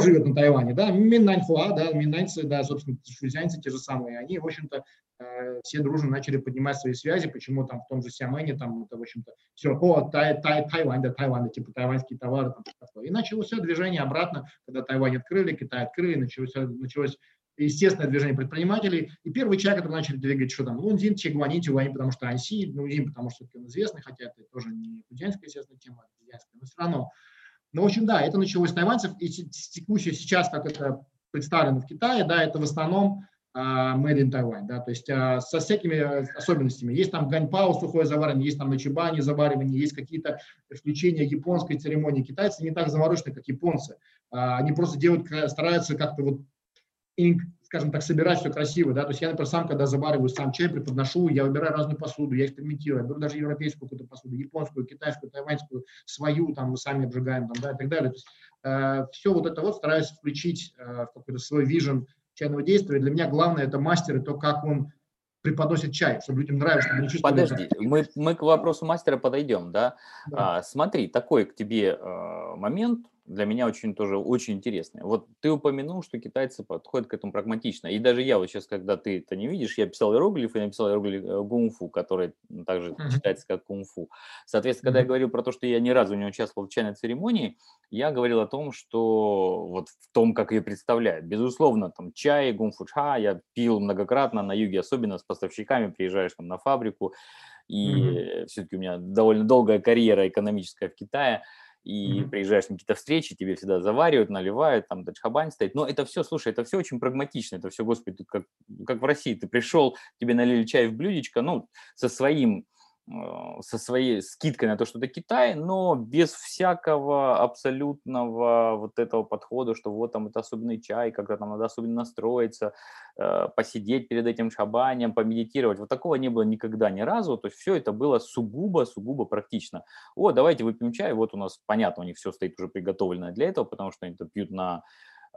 живет на Тайване, да, Миннаньхуа, да, миннаньцы, да, собственно, фузянцы те же самые, они, в общем-то, э, все дружно начали поднимать свои связи, почему там в том же Сиамене, там, это, в общем-то, все, о, тай, тай, Тайвань, да, Тайвань, да, типа тайваньские товары, там, такое. И началось все движение обратно, когда Тайвань открыли, Китай открыли, началось, началось естественное движение предпринимателей. И первый чай, который начали двигать, что там, Лунзин, Чегуанин, Чегуанин, потому что Анси, Лунзин, потому что он известный, хотя это тоже не худянская, естественно, тема, а но все равно ну, в общем, да, это началось с тайваньцев, и текущее сейчас, как это представлено в Китае, да, это в основном uh, made in Taiwan, да, то есть uh, со всякими особенностями. Есть там ганьпао, сухое заваривание, есть там начибани заваривание, есть какие-то включения японской церемонии. Китайцы не так заморочены, как японцы. Uh, они просто делают, стараются как-то вот скажем так, собирать все красиво, да, то есть я, например, сам, когда завариваю сам чай, преподношу, я выбираю разную посуду, я экспериментирую, я беру даже европейскую какую-то посуду, японскую, китайскую, тайваньскую, свою, там, мы сами обжигаем, там, да, и так далее, то есть э, все вот это вот стараюсь включить э, в какой-то свой вижен чайного действия, для меня главное это мастер и то, как он преподносит чай, чтобы людям нравилось, чтобы они чувствовали. Подожди, мы, мы к вопросу мастера подойдем, да? да. А, смотри, такой к тебе э, момент, для меня очень тоже очень интересное. Вот ты упомянул, что китайцы подходят к этому прагматично. И даже я вот сейчас, когда ты это не видишь, я писал иероглиф и написал иероглиф э, гунфу, который также uh-huh. читается как кунг-фу. Соответственно, когда uh-huh. я говорил про то, что я ни разу не участвовал в чайной церемонии, я говорил о том, что вот в том, как ее представляют. Безусловно, там чай, гунфу ча я пил многократно на юге, особенно с поставщиками, приезжаешь там на фабрику, и uh-huh. все-таки у меня довольно долгая карьера экономическая в Китае и mm-hmm. приезжаешь на какие-то встречи, тебе всегда заваривают, наливают, там дачхабань стоит. Но это все, слушай, это все очень прагматично, это все, господи, как, как в России, ты пришел, тебе налили чай в блюдечко, ну, со своим со своей скидкой на то, что это Китай, но без всякого абсолютного вот этого подхода, что вот там это особенный чай, когда там надо особенно настроиться, э, посидеть перед этим шабанем, помедитировать. Вот такого не было никогда ни разу. То есть все это было сугубо, сугубо практично. О, давайте выпьем чай. Вот у нас, понятно, у них все стоит уже приготовленное для этого, потому что они это пьют на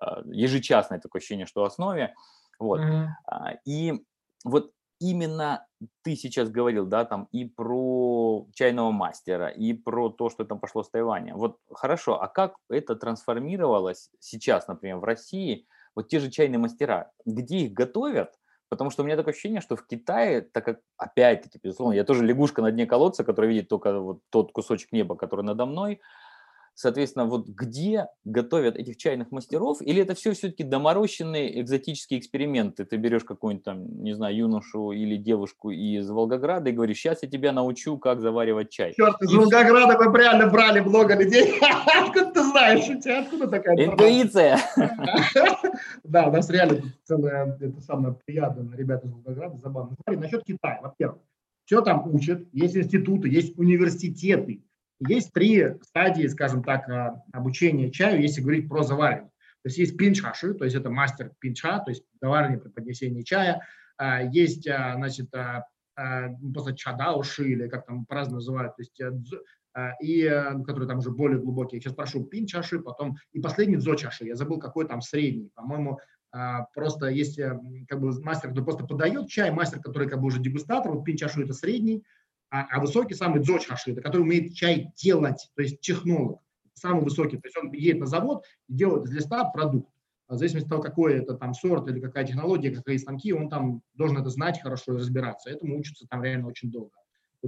э, ежечасное такое ощущение, что основе. Вот. Mm-hmm. И вот именно ты сейчас говорил, да, там и про чайного мастера, и про то, что там пошло с Тайваня. Вот хорошо, а как это трансформировалось сейчас, например, в России? Вот те же чайные мастера, где их готовят? Потому что у меня такое ощущение, что в Китае, так как, опять-таки, безусловно, я тоже лягушка на дне колодца, которая видит только вот тот кусочек неба, который надо мной, соответственно, вот где готовят этих чайных мастеров, или это все все-таки доморощенные экзотические эксперименты? Ты берешь какую-нибудь там, не знаю, юношу или девушку из Волгограда и говоришь, сейчас я тебя научу, как заваривать чай. Черт, из и Волгограда мы реально брали много людей. Откуда ты знаешь? У тебя откуда такая Интуиция. Да, у нас реально целая, это самое приятное, ребята из Волгограда, забавно. Смотри, насчет Китая, во-первых, все там учат, есть институты, есть университеты, есть три стадии, скажем так, а, обучения чаю, если говорить про заваривание. То есть есть пинчаши, то есть это мастер пинча, то есть заваривание при поднесении чая. А, есть, а, значит, просто чадауши, или как там по-разному называют, то есть и которые там уже более глубокие. Я сейчас прошу пинчаши, потом и последний дзочаши. Я забыл, какой там средний. По-моему, просто есть как бы мастер, который просто подает чай, мастер, который как бы уже дегустатор. Вот пинчашу это средний, а, а высокий самый Джо Хашида, который умеет чай делать, то есть технолог, самый высокий. То есть он едет на завод и делает из листа продукт. А в зависимости от того, какой это там сорт или какая технология, какие станки, он там должен это знать хорошо и разбираться. Этому учится там реально очень долго.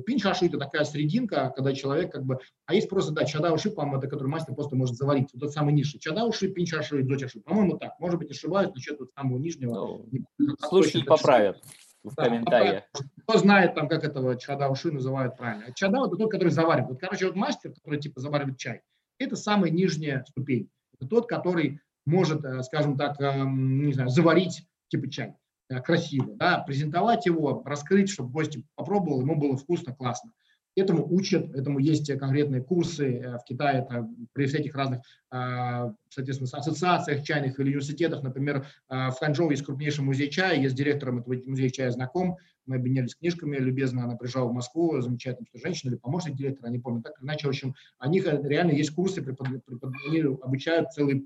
Пинч хаши это такая срединка, когда человек как бы... А есть просто, да, чада уши, по-моему, это который мастер просто может заварить. Вот тот самый ниши. Чада уши, пинч хаши, дочь хаши. По-моему, так. Может быть, ошибаюсь, насчет вот самого нижнего. Ну, слушатели поправят в да, комментариях. Кто знает, там, как этого чадауши называют правильно. Чадау – это тот, который заваривает. Вот, короче, вот мастер, который типа заваривает чай, это самая нижняя ступень. Это тот, который может, э, скажем так, эм, не знаю, заварить типа чай э, красиво, да, презентовать его, раскрыть, чтобы гость попробовал, ему было вкусно, классно. Этому учат, этому есть конкретные курсы э, в Китае, это при всяких разных, а, соответственно, ассоциациях чайных или университетах. Например, а, в Ханчжоу есть крупнейший музей чая, я с директором этого музея чая знаком, мы обменялись книжками, любезно она приезжала в Москву, замечательная что женщина или помощник директора, не помню, так иначе, в общем, у них реально есть курсы, препод, они обучают целые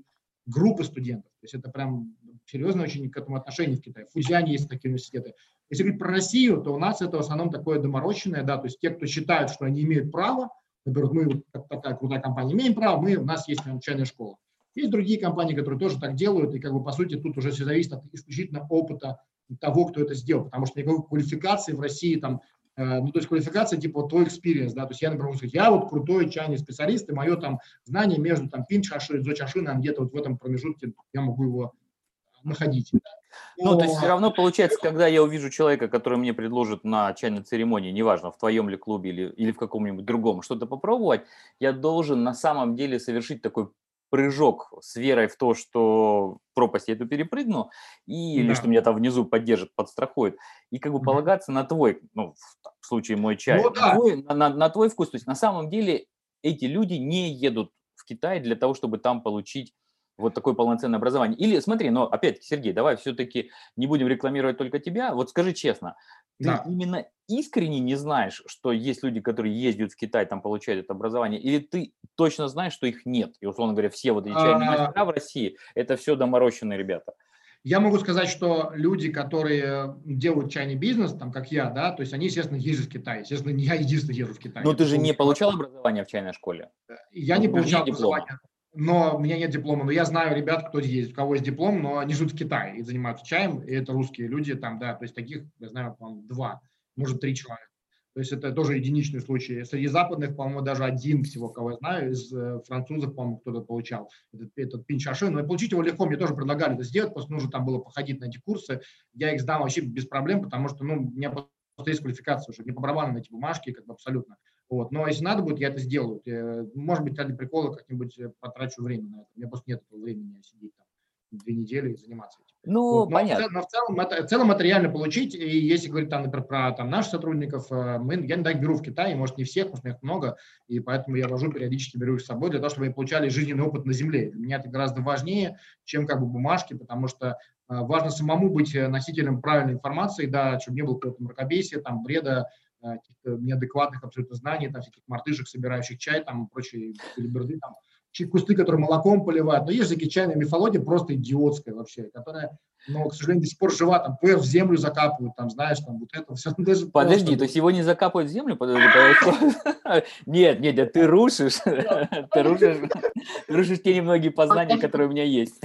группы студентов. То есть это прям серьезно очень к этому отношение в Китае. В Фузиане есть такие университеты. Если говорить про Россию, то у нас это в основном такое доморощенное, да, то есть те, кто считают, что они имеют право, например, мы, как такая крутая компания, имеем право, мы, у нас есть начальная школа. Есть другие компании, которые тоже так делают, и как бы по сути тут уже все зависит от исключительно опыта того, кто это сделал, потому что никакой квалификации в России там, ну то есть квалификация типа вот твой experience, да, то есть я, например, могу сказать, я вот крутой чайный специалист, и мое там знание между там пин чаши и дзо чаши, где-то вот в этом промежутке я могу его находить. Ну, то есть все равно получается, когда я увижу человека, который мне предложит на чайной церемонии, неважно, в твоем ли клубе или, или в каком-нибудь другом, что-то попробовать, я должен на самом деле совершить такой прыжок с верой в то, что пропасть я эту перепрыгну, и, да. или что меня там внизу поддержит, подстрахует, и как бы полагаться на твой, ну, в случае мой чай, ну, да. на, твой, на, на, на твой вкус. То есть на самом деле эти люди не едут в Китай для того, чтобы там получить вот такое полноценное образование. Или смотри, но опять-таки, Сергей, давай все-таки не будем рекламировать только тебя. Вот скажи честно, ты да. именно искренне не знаешь, что есть люди, которые ездят в Китай, там получают это образование, или ты точно знаешь, что их нет? И, условно говоря, все вот эти чайные а. мастера в России, это все доморощенные ребята. Я могу сказать, что люди, которые делают чайный бизнес, там, как я, да, то есть они, естественно, ездят в Китай. Естественно, не я единственный езжу в Китай. Но ты же не получал образование в чайной школе? Я не получал образование но у меня нет диплома. Но я знаю ребят, кто есть, у кого есть диплом, но они живут в Китае и занимаются чаем, и это русские люди там, да, то есть таких, я знаю, по-моему, два, может, три человека. То есть это тоже единичный случай. Среди западных, по-моему, даже один всего, кого я знаю, из э, французов, по-моему, кто-то получал этот, этот пинчаши. Но получить его легко, мне тоже предлагали это сделать, просто нужно там было походить на эти курсы. Я их сдам вообще без проблем, потому что, ну, у меня просто есть квалификация уже, не по барабану на эти бумажки, как бы абсолютно. Вот. Но если надо будет, я это сделаю. Э, может быть, ради прикола как-нибудь э, потрачу время на это. У меня просто нет этого времени сидеть там две недели и заниматься этим. Ну, вот. но понятно. В, но в целом, это, в целом это реально получить. И если говорить там, например, про там, наших сотрудников, э, мы, я иногда беру в Китае, может, не всех, может, их много, и поэтому я вожу периодически, беру их с собой для того, чтобы они получали жизненный опыт на земле. Для меня это гораздо важнее, чем как бы бумажки, потому что важно самому быть носителем правильной информации, да, чтобы не было какого-то мракобесия, там, бреда, каких-то неадекватных абсолютно знаний, там всяких мартышек, собирающих чай, там прочие билиберды, там кусты, которые молоком поливают. Но есть такие чайная мифология просто идиотская вообще, которая, но, к сожалению, до сих пор жива, там, ПФ в землю закапывают, там, знаешь, там, вот это все. Даже Подожди, просто... то есть его не закапывают в землю? Нет, нет, ты рушишь, ты рушишь те немногие познания, которые у меня есть.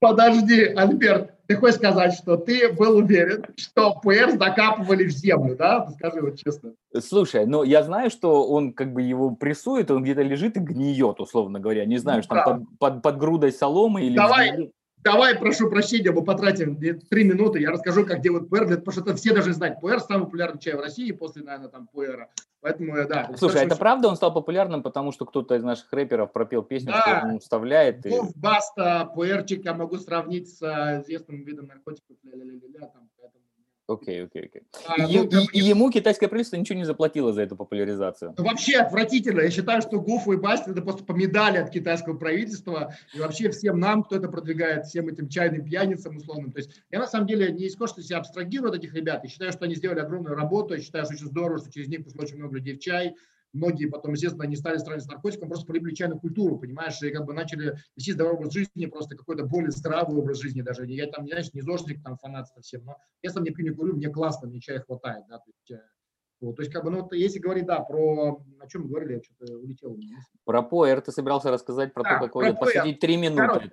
Подожди, Альберт, ты хочешь сказать, что ты был уверен, что ПР закапывали в землю, да? Скажи вот честно. Слушай, ну я знаю, что он как бы его прессует, он где-то лежит и гниет, условно говоря. Не знаю, ну, что там под, под, под грудой соломы или... Давай, Давай, прошу прощения, мы потратим три минуты, я расскажу, как делают пуэр, потому что это все должны знать. Пуэр самый популярный чай в России после, наверное, там пуэра. Поэтому, да. Слушай, это правда он стал популярным, потому что кто-то из наших рэперов пропел песню, да. что он вставляет? И... Баста, пуэрчик я могу сравнить с э, известным видом наркотиков, ля-ля-ля-ля, там, Окей, окей, окей. А, и, ну, и, и ему китайское правительство ничего не заплатило за эту популяризацию. Вообще отвратительно. Я считаю, что Гуфу и Басти это просто по медали от китайского правительства. И вообще всем нам, кто это продвигает, всем этим чайным пьяницам условным. То есть я на самом деле не что себя абстрагирую от этих ребят. Я считаю, что они сделали огромную работу. Я считаю, что очень здорово, что через них пришло очень много людей в чай многие потом, естественно, не стали страдать с наркотиком, просто полюбили чайную культуру, понимаешь, и как бы начали вести здоровый образ жизни, просто какой-то более здравый образ жизни даже. Я там, не знаешь, не зожник, там, фанат совсем, но я сам не пью, не курю, мне классно, мне чая хватает, да, то есть, э, вот, то есть, как бы, ну, если говорить, да, про, о чем мы говорили, я что-то улетел. Про ПОЭР ты собирался рассказать, про да, то, какой, посвятить три минуты Короче.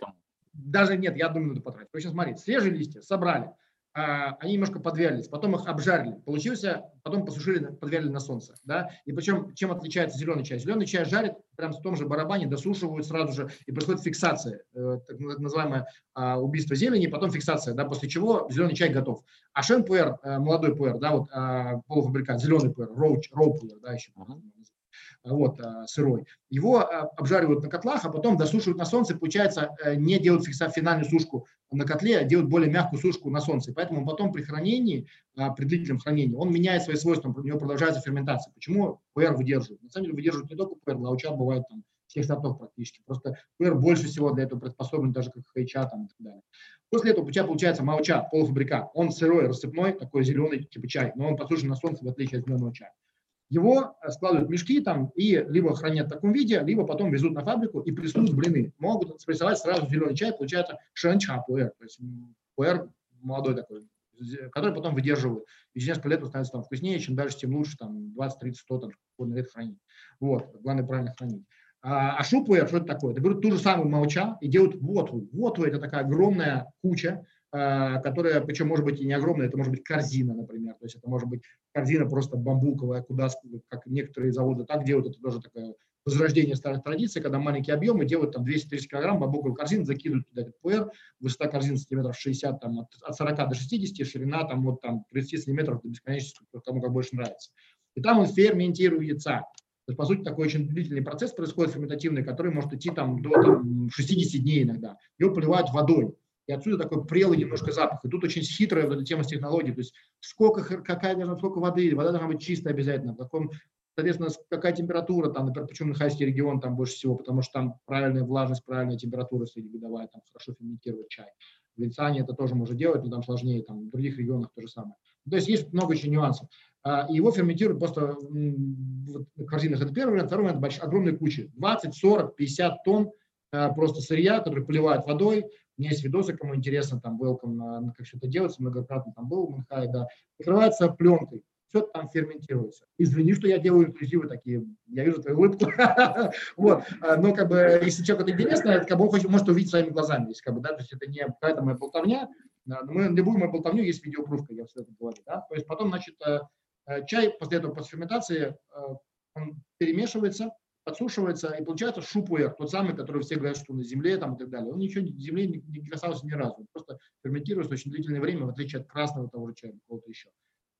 Даже нет, я думаю, надо потратить. Сейчас смотри, свежие листья собрали, а, они немножко подвялись, потом их обжарили, получился, потом посушили, подвяли на солнце, да, и причем чем отличается зеленый чай? Зеленый чай жарит прям в том же барабане, досушивают сразу же, и происходит фиксация, э, так называемое а, убийство зелени, потом фиксация, да, после чего зеленый чай готов. А шен пуэр, э, молодой пуэр, да, вот а, полуфабрикат, зеленый пуэр, роу, роу пуэр, да, еще, uh-huh вот, а, сырой. Его а, обжаривают на котлах, а потом досушивают на солнце. Получается, э, не делают финальную сушку на котле, а делают более мягкую сушку на солнце. Поэтому потом при хранении, а, при длительном хранении, он меняет свои свойства, у него продолжается ферментация. Почему ПР выдерживает? На самом деле выдерживает не только ПР, лауча бывает там всех сортов практически. Просто ПР больше всего для этого приспособлен, даже как хайча там и так далее. После этого у тебя получается мауча, полуфабрикат. Он сырой, рассыпной, такой зеленый, типа чай, но он подсушен на солнце, в отличие от зеленого чая его складывают в мешки там и либо хранят в таком виде, либо потом везут на фабрику и прессуют блины. Могут спрессовать сразу зеленый чай, получается шанча пуэр, то есть пуэр молодой такой, который потом выдерживают. И через несколько лет он становится там вкуснее, чем дальше, тем лучше, там 20, 30, 100 там, лет хранить. Вот, главное правильно хранить. А, а шупуэр, что это такое? Это берут ту же самую молча и делают вотву. Вотву – это такая огромная куча, которая, причем может быть и не огромная, это может быть корзина, например, то есть это может быть корзина просто бамбуковая, куда, как некоторые заводы так делают, это тоже такое возрождение старых традиций, когда маленькие объемы делают там 230 килограмм бамбуковой корзины, закидывают туда этот ПР, высота корзины сантиметров 60, там, от, от 40 до 60, ширина там вот там 30 сантиметров до бесконечности, кому как больше нравится. И там он ферментируется. То есть, по сути, такой очень длительный процесс происходит ферментативный, который может идти там, до там, 60 дней иногда. Его поливают водой. И отсюда такой прелый немножко запах. И тут очень хитрая вот эта тема с технологией. То есть сколько, какая должна, сколько воды, вода должна быть чистая обязательно, в каком, соответственно, какая температура, там, например, почему Нахайский регион там больше всего, потому что там правильная влажность, правильная температура среднегодовая, там хорошо ферментировать чай. В Венециане это тоже можно делать, но там сложнее, там в других регионах то же самое. То есть есть много очень нюансов. А, и его ферментируют просто в корзинах. Это первый вариант. Второй вариант – огромные кучи. 20, 40, 50 тонн а, просто сырья, которые поливают водой, у меня есть видосы, кому интересно, там, welcome, как это делается, многократно там был в Манхае, да. Покрывается пленкой, все там ферментируется. Извини, что я делаю инклюзивы такие, я вижу твою улыбку. вот, а, но как бы, если человеку это интересно, это как бы он хочет, может увидеть своими глазами, если как бы, да, то есть это не какая-то моя болтовня, да, но мы любую мою болтовню есть видеопруфка, я все это говорю, да, то есть потом, значит, э, э, чай после этого, после ферментации, э, он перемешивается, подсушивается, и получается шупуэр, тот самый, который все говорят, что на земле там и так далее. Он ничего земли не, не касался ни разу, он просто ферментируется очень длительное время, в отличие от красного того же чая, какого-то еще.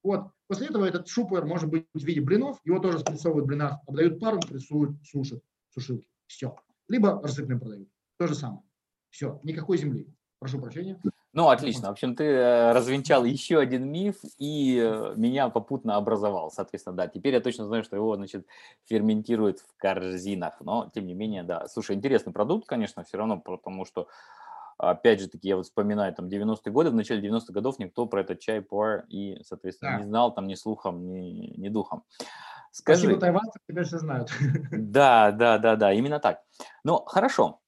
Вот. После этого этот шупуэр может быть в виде блинов, его тоже спрессовывают в блинах, обдают паром, прессуют, сушат, сушилки. Все. Либо рассыпные продают. То же самое. Все. Никакой земли. Прошу прощения. Ну, отлично. В общем, ты э, развенчал еще один миф и э, меня попутно образовал. Соответственно, да, теперь я точно знаю, что его, значит, ферментируют в корзинах. Но, тем не менее, да. Слушай, интересный продукт, конечно, все равно, потому что, опять же таки, я вот вспоминаю, там, 90-е годы, в начале 90-х годов никто про этот чай пуэр и, соответственно, да. не знал там ни слухом, ни, ни духом. Скажи, Спасибо тайванцам, теперь все знают. Да, да, да, да, именно так. Ну, хорошо.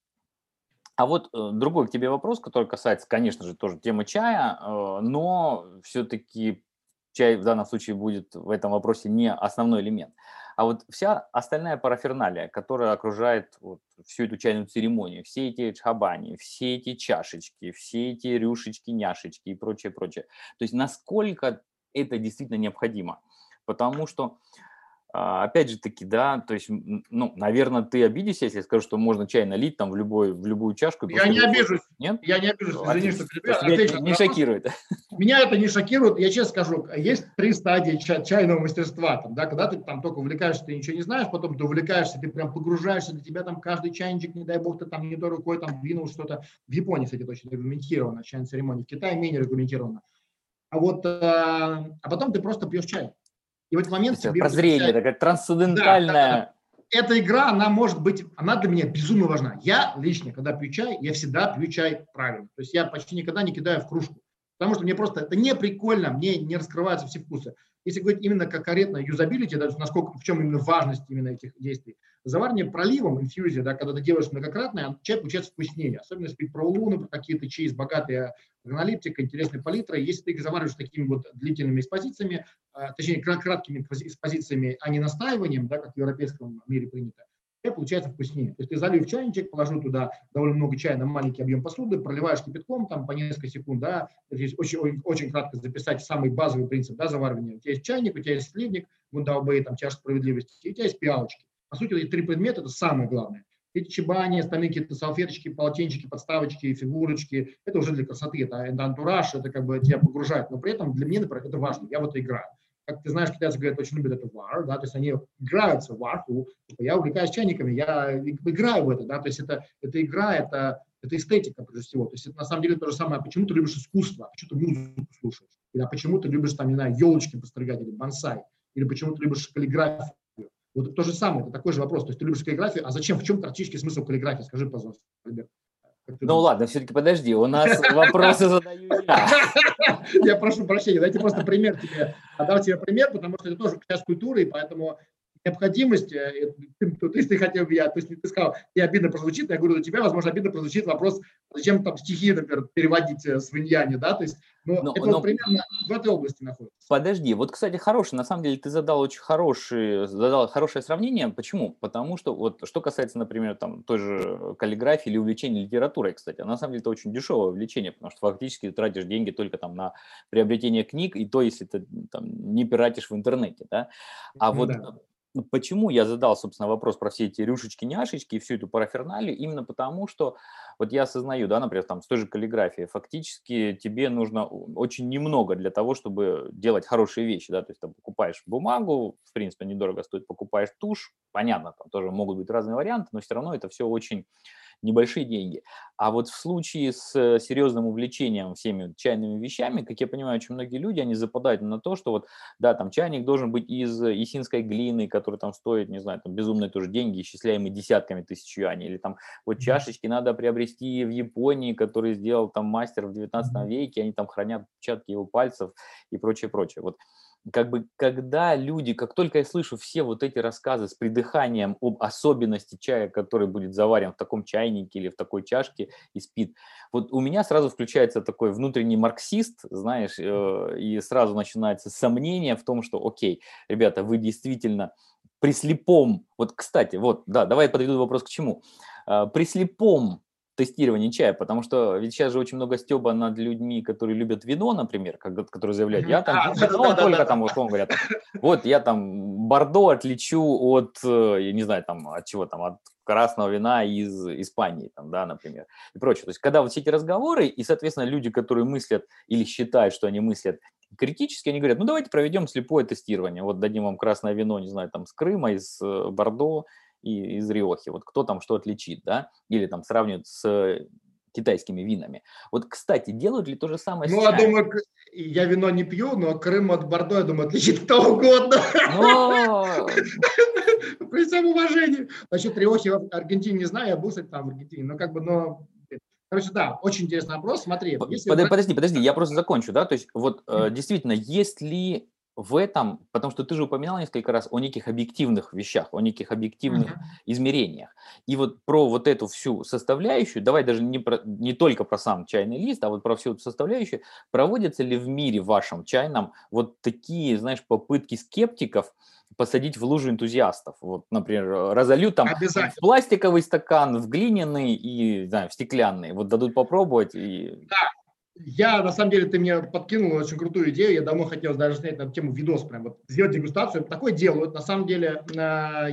А вот э, другой к тебе вопрос, который касается, конечно же, тоже темы чая, э, но все-таки чай в данном случае будет в этом вопросе не основной элемент. А вот вся остальная параферналия, которая окружает вот всю эту чайную церемонию, все эти чхабани, все эти чашечки, все эти рюшечки, няшечки и прочее, прочее. То есть насколько это действительно необходимо. Потому что опять же таки, да, то есть, ну, наверное, ты обидишься, если я скажу, что можно чай налить там в, любой, в любую чашку. Я не обижусь. Нет? Я не обижусь. Извини, что тебя не шокирует. Меня это не шокирует. Я честно скажу, есть три стадии чай, чайного мастерства. Там, да, когда ты там только увлекаешься, ты ничего не знаешь, потом ты увлекаешься, ты прям погружаешься, для тебя там каждый чайничек, не дай бог, ты там не то рукой там двинул что-то. В Японии, кстати, очень регламентировано, чайная церемония. В Китае менее регламентировано. А вот, а, а потом ты просто пьешь чай. И в этот момент тебе... Прозрение, такая трансцендентальная... Да, да, да. Эта игра, она может быть, она для меня безумно важна. Я лично, когда пью чай, я всегда пью чай правильно. То есть я почти никогда не кидаю в кружку. Потому что мне просто это не прикольно, мне не раскрываются все вкусы. Если говорить именно как корректно юзабилити, да, насколько, в чем именно важность именно этих действий, заваривание проливом, инфьюзия, да, когда ты делаешь многократное, чай получается вкуснее. Особенно если улуны, про какие-то чаи с богатой аналитикой, интересной. Если ты их завариваешь такими вот длительными экспозициями, а, точнее, краткими экспозициями, а не настаиванием, да, как в европейском мире принято, получается вкуснее. То есть ты залив чайничек, положил туда довольно много чая на маленький объем посуды, проливаешь кипятком там по несколько секунд, да, здесь очень, очень, кратко записать самый базовый принцип, да, заваривания. У тебя есть чайник, у тебя есть сливник, гундаубей, там, чаша справедливости, и у тебя есть пиалочки. По сути, эти три предмета – это самое главное. Эти чебани, остальные какие-то салфеточки, полотенчики, подставочки, фигурочки – это уже для красоты, это, это антураж, это как бы тебя погружает. Но при этом для меня, например, это важно, я в это играю как ты знаешь, китайцы говорят, очень любят это вар, да, то есть они играются в варку, типа, я увлекаюсь чайниками, я играю в это, да, то есть это, это игра, это, это эстетика, прежде всего, то есть это на самом деле то же самое, почему ты любишь искусство, почему ты музыку слушаешь, или а почему ты любишь, там, не знаю, елочки постригать, или бонсай, или почему ты любишь каллиграфию, вот то же самое, это такой же вопрос, то есть ты любишь каллиграфию, а зачем, в чем практический смысл каллиграфии, скажи, пожалуйста, Альберт. Ну ладно, все-таки подожди, у нас вопросы задаю я. Я прошу прощения, дайте просто пример тебе. Отдам тебе пример, потому что это тоже часть культуры, и поэтому необходимость, э, то есть ты хотел, я, то есть ты сказал, тебе обидно прозвучит, я говорю, для тебя, возможно, обидно прозвучит вопрос, зачем там стихи, например, переводить э, с виньяне, да, то есть, но, но это но, вот примерно в этой области находится. Подожди, вот, кстати, хороший, на самом деле, ты задал очень хороший, задал хорошее сравнение, почему? Потому что, вот, что касается, например, там, той же каллиграфии или увлечения литературой, кстати, на самом деле это очень дешевое увлечение, потому что фактически ты тратишь деньги только там на приобретение книг, и то, если ты там не пиратишь в интернете, да, а ну, вот да почему я задал, собственно, вопрос про все эти рюшечки-няшечки и всю эту параферналию? Именно потому, что вот я осознаю, да, например, там с той же каллиграфией, фактически тебе нужно очень немного для того, чтобы делать хорошие вещи, да, то есть ты покупаешь бумагу, в принципе, недорого стоит, покупаешь тушь, понятно, там тоже могут быть разные варианты, но все равно это все очень небольшие деньги. А вот в случае с э, серьезным увлечением всеми чайными вещами, как я понимаю, очень многие люди, они западают на то, что вот, да, там чайник должен быть из исинской глины, который там стоит, не знаю, там безумные тоже деньги, исчисляемые десятками тысяч юаней, или там вот чашечки надо приобрести в Японии, который сделал там мастер в 19 веке, они там хранят отпечатки его пальцев и прочее, прочее. Вот как бы, когда люди, как только я слышу все вот эти рассказы с придыханием об особенности чая, который будет заварен в таком чайнике или в такой чашке и спит, вот у меня сразу включается такой внутренний марксист, знаешь, э, и сразу начинается сомнение в том, что, окей, ребята, вы действительно при слепом, вот, кстати, вот, да, давай подведу вопрос к чему. Э, при слепом тестирование чая, потому что ведь сейчас же очень много стеба над людьми, которые любят вино, например, как, которые заявляют, я там вино только там, вот он говорят, вот я там Бордо отличу от, э, я не знаю, там, от чего там, от красного вина из Испании, там, да, например, и прочее. То есть, когда вот все эти разговоры, и, соответственно, люди, которые мыслят или считают, что они мыслят критически, они говорят, ну, давайте проведем слепое тестирование, вот дадим вам красное вино, не знаю, там, с Крыма, из э, Бордо, и из Риохи. Вот кто там что отличит, да? Или там сравнивают с китайскими винами. Вот, кстати, делают ли то же самое Ну, я думаю, я вино не пью, но Крым от Бордо, я думаю, отличит кто угодно. Но... При всем уважении. Насчет Риохи в Аргентине не знаю, я был, кстати, там в Аргентине, но как бы, но Короче, да, очень интересный вопрос. Смотри. Если подожди, подожди, подожди, я просто закончу, да, то есть вот mm-hmm. действительно, есть ли в этом, потому что ты же упоминал несколько раз о неких объективных вещах, о неких объективных uh-huh. измерениях. И вот про вот эту всю составляющую, давай даже не, про, не только про сам чайный лист, а вот про всю эту составляющую, проводятся ли в мире вашем чайном вот такие, знаешь, попытки скептиков посадить в лужу энтузиастов? Вот, например, разольют там в пластиковый стакан, в глиняный и, не знаю, в стеклянный. Вот дадут попробовать. И... Да, я, на самом деле, ты мне подкинул очень крутую идею. Я давно хотел даже снять на эту тему видос, прям вот сделать дегустацию. Такое делают. На самом деле,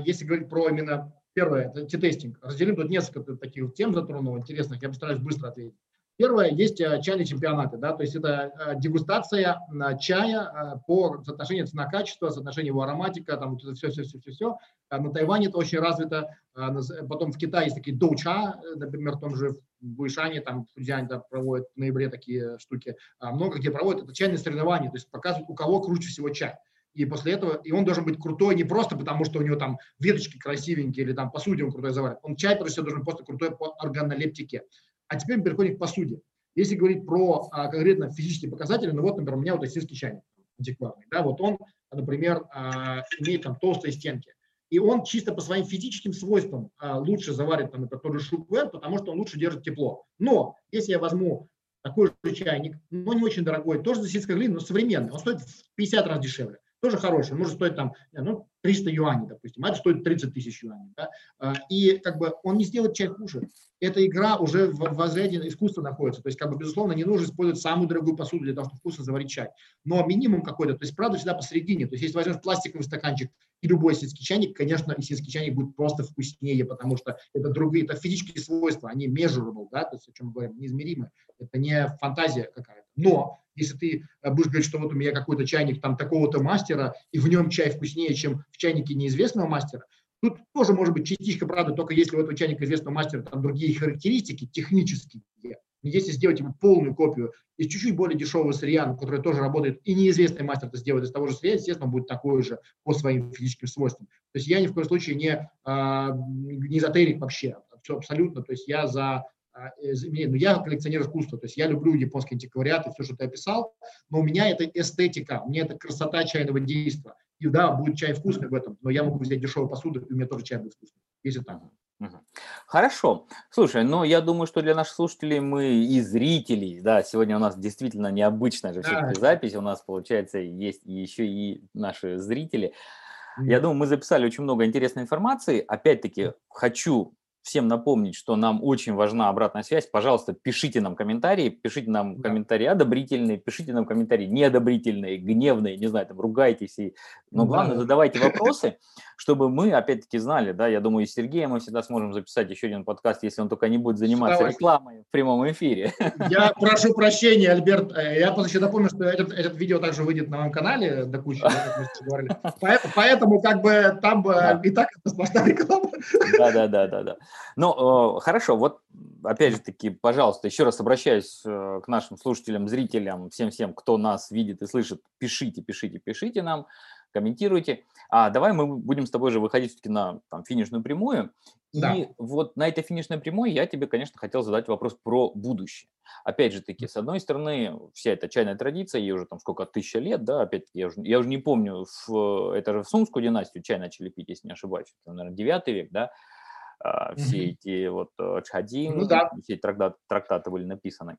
если говорить про именно первое, это тестинг. Разделим тут несколько таких тем затронул интересных. Я постараюсь быстро ответить. Первое, есть э, чайные чемпионаты, да, то есть это э, дегустация э, чая по соотношению цена-качество, соотношению его ароматика, там вот это все, все, все, все, все. На Тайване это очень развито, потом в Китае есть такие доуча, например, в том же в Ишане, там в Фудзяне да, проводят в ноябре такие штуки, а много где проводят, это чайные соревнования, то есть показывают, у кого круче всего чай. И после этого, и он должен быть крутой не просто потому, что у него там веточки красивенькие или там посуде он крутой заварит. Он чай, всего, должен быть просто крутой по органолептике. А теперь мы переходим к посуде. Если говорить про а, конкретно физические показатели, ну вот, например, у меня вот ассирский чайник антикварный, да, вот он, например, а, имеет там толстые стенки. И он чисто по своим физическим свойствам а, лучше заварит, там, например, тот же шуквер, потому что он лучше держит тепло. Но если я возьму такой же чайник, но не очень дорогой, тоже за сельской глины, но современный, он стоит в 50 раз дешевле тоже хороший, может стоить там ну, 300 юаней, допустим, а это стоит 30 тысяч юаней. Да? А, и как бы он не сделает чай хуже. Эта игра уже в, в искусства находится. То есть, как бы, безусловно, не нужно использовать самую дорогую посуду для того, чтобы вкусно заварить чай. Но минимум какой-то, то есть, правда, всегда посередине. То есть, если возьмешь пластиковый стаканчик и любой сельский чайник, конечно, и сельский чайник будет просто вкуснее, потому что это другие, это физические свойства, они measurable, да, то есть, о чем мы говорим, неизмеримы. Это не фантазия какая-то. Но если ты э, будешь говорить, что вот у меня какой-то чайник там такого-то мастера, и в нем чай вкуснее, чем в чайнике неизвестного мастера, тут тоже может быть частичка правды, только если у этого чайника известного мастера там другие характеристики технические. Если сделать ему полную копию из чуть-чуть более дешевого сырья, который тоже работает, и неизвестный мастер это сделает из того же сырья, естественно, будет такой же по своим физическим свойствам. То есть я ни в коем случае не, а, не эзотерик вообще, все абсолютно. То есть я за ну, я коллекционер искусства, то есть я люблю японский антиквариат и все, что ты описал, но у меня это эстетика, у меня это красота чайного действия. И да, будет чай вкусный в этом, но я могу взять дешевую посуду, и у меня тоже чай будет вкусный, если так. Хорошо. Слушай, ну я думаю, что для наших слушателей мы и зрителей, да, сегодня у нас действительно необычная же все-таки да. запись, у нас получается есть еще и наши зрители. Я думаю, мы записали очень много интересной информации. Опять-таки, хочу всем напомнить, что нам очень важна обратная связь. Пожалуйста, пишите нам комментарии, пишите нам комментарии одобрительные, пишите нам комментарии неодобрительные, гневные, не знаю, там ругайтесь. И... Но главное, задавайте вопросы, чтобы мы, опять-таки, знали, да, я думаю, и Сергея мы всегда сможем записать еще один подкаст, если он только не будет заниматься рекламой в прямом эфире. Я прошу прощения, Альберт, э, я просто еще напомню, что этот, этот видео также выйдет на моем канале до кучи, Поэтому, поэтому как бы там да. и так это сплошная реклама. Да, да, да, да, да. Ну, хорошо, вот опять же таки, пожалуйста, еще раз обращаюсь э, к нашим слушателям, зрителям, всем-всем, кто нас видит и слышит, пишите, пишите, пишите нам, комментируйте. А давай мы будем с тобой же выходить все-таки на там, финишную прямую. Да. И вот на этой финишной прямой я тебе, конечно, хотел задать вопрос про будущее. Опять же таки, с одной стороны, вся эта чайная традиция, ей уже там сколько, тысяча лет, да, опять я уже, я уже не помню, в, это же в Сумскую династию чай начали пить, если не ошибаюсь, это, наверное, 9 век, да, все mm-hmm. эти вот э, Чхадин, ну, да. все эти трактаты, трактаты были написаны.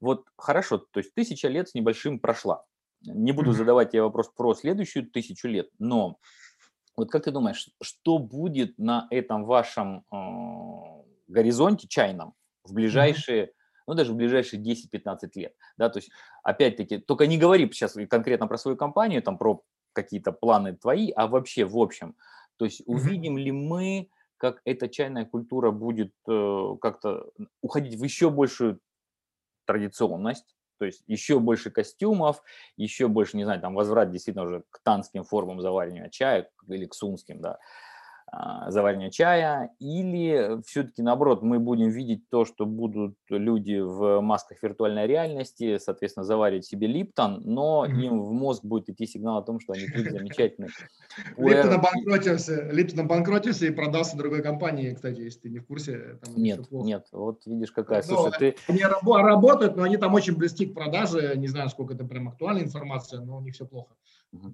Вот хорошо, то есть тысяча лет с небольшим прошла. Не буду задавать тебе вопрос про следующую тысячу лет, но вот как ты думаешь, что будет на этом вашем э, горизонте чайном в ближайшие, mm-hmm. ну даже в ближайшие 10-15 лет? Да, то есть опять-таки, только не говори сейчас конкретно про свою компанию, там про какие-то планы твои, а вообще в общем. То есть увидим mm-hmm. ли мы как эта чайная культура будет э, как-то уходить в еще большую традиционность, то есть еще больше костюмов, еще больше, не знаю, там возврат действительно уже к танским формам заваривания чая или к сумским, да. А, заваривания чая, или все-таки наоборот мы будем видеть то, что будут люди в масках виртуальной реальности, соответственно, заваривать себе липтон, но mm-hmm. им в мозг будет идти сигнал о том, что они пьют замечательный. Липтон обанкротился, Липтон обанкротился и продался другой компании, кстати, если ты не в курсе. Нет, нет, вот видишь какая. Ну, Слушай, ты... Они работают, но они там очень близки к продаже, не знаю, сколько это прям актуальная информация, но у них все плохо.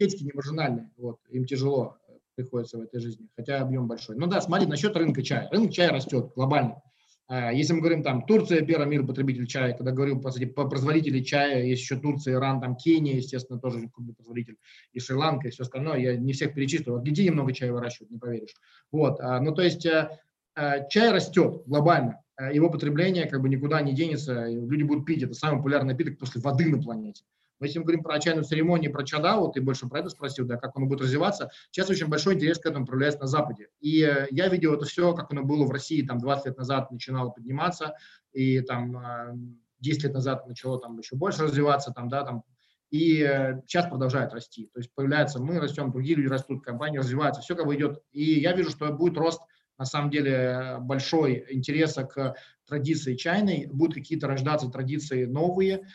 Печки не маржинальные, вот, им тяжело приходится в этой жизни, хотя объем большой. Ну да, смотри, насчет рынка чая. Рынок чая растет глобально. А, если мы говорим там Турция, первый мир потребитель чая, когда говорим по, по производителей чая, есть еще Турция, Иран, там Кения, естественно, тоже крупный производитель, и Шри-Ланка, и все остальное, я не всех перечислил. В Аргентине много чая выращивают, не поверишь. Вот, а, ну то есть э, э, чай растет глобально, э, его потребление как бы никуда не денется, люди будут пить, это самый популярный напиток после воды на планете. Но если мы говорим про чайную церемонию, про чадау, ты больше про это спросил, да, как он будет развиваться, сейчас очень большой интерес к этому проявляется на Западе. И э, я видел это все, как оно было в России там 20 лет назад начинало подниматься, и там 10 э, лет назад начало там еще больше развиваться, там, да, там, и э, сейчас продолжает расти. То есть появляется, мы растем, другие люди растут, компании развиваются, все как бы идет. И я вижу, что будет рост на самом деле большой интереса к традиции чайной, будут какие-то рождаться традиции новые,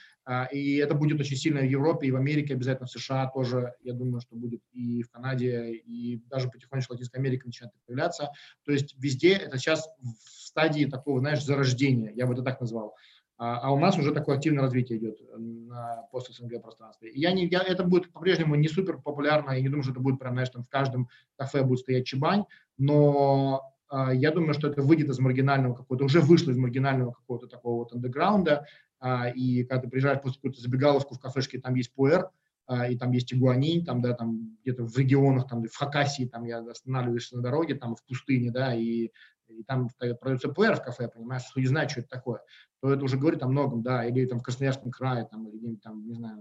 и это будет очень сильно в Европе и в Америке, обязательно в США тоже, я думаю, что будет и в Канаде, и даже потихонечку Латинская Америка начинает появляться. То есть везде это сейчас в стадии такого, знаешь, зарождения, я бы это так назвал. А, а у нас уже такое активное развитие идет на пост-СНГ пространстве. И я не, я, это будет по-прежнему не супер популярно, я не думаю, что это будет прям, знаешь, там в каждом кафе будет стоять чебань, но а, я думаю, что это выйдет из маргинального какого-то, уже вышло из маргинального какого-то такого вот андеграунда, а, и когда ты приезжаешь после какую-то забегаловку в кафешке, там есть пуэр, а, и там есть игуанин, там, да, там где-то в регионах, там, в Хакасии, там я останавливаюсь на дороге, там в пустыне, да, и, и там продается пуэр в кафе, понимаешь, кто не знает, что это такое, то это уже говорит о многом, да, или там в Красноярском крае, там, или там, не знаю,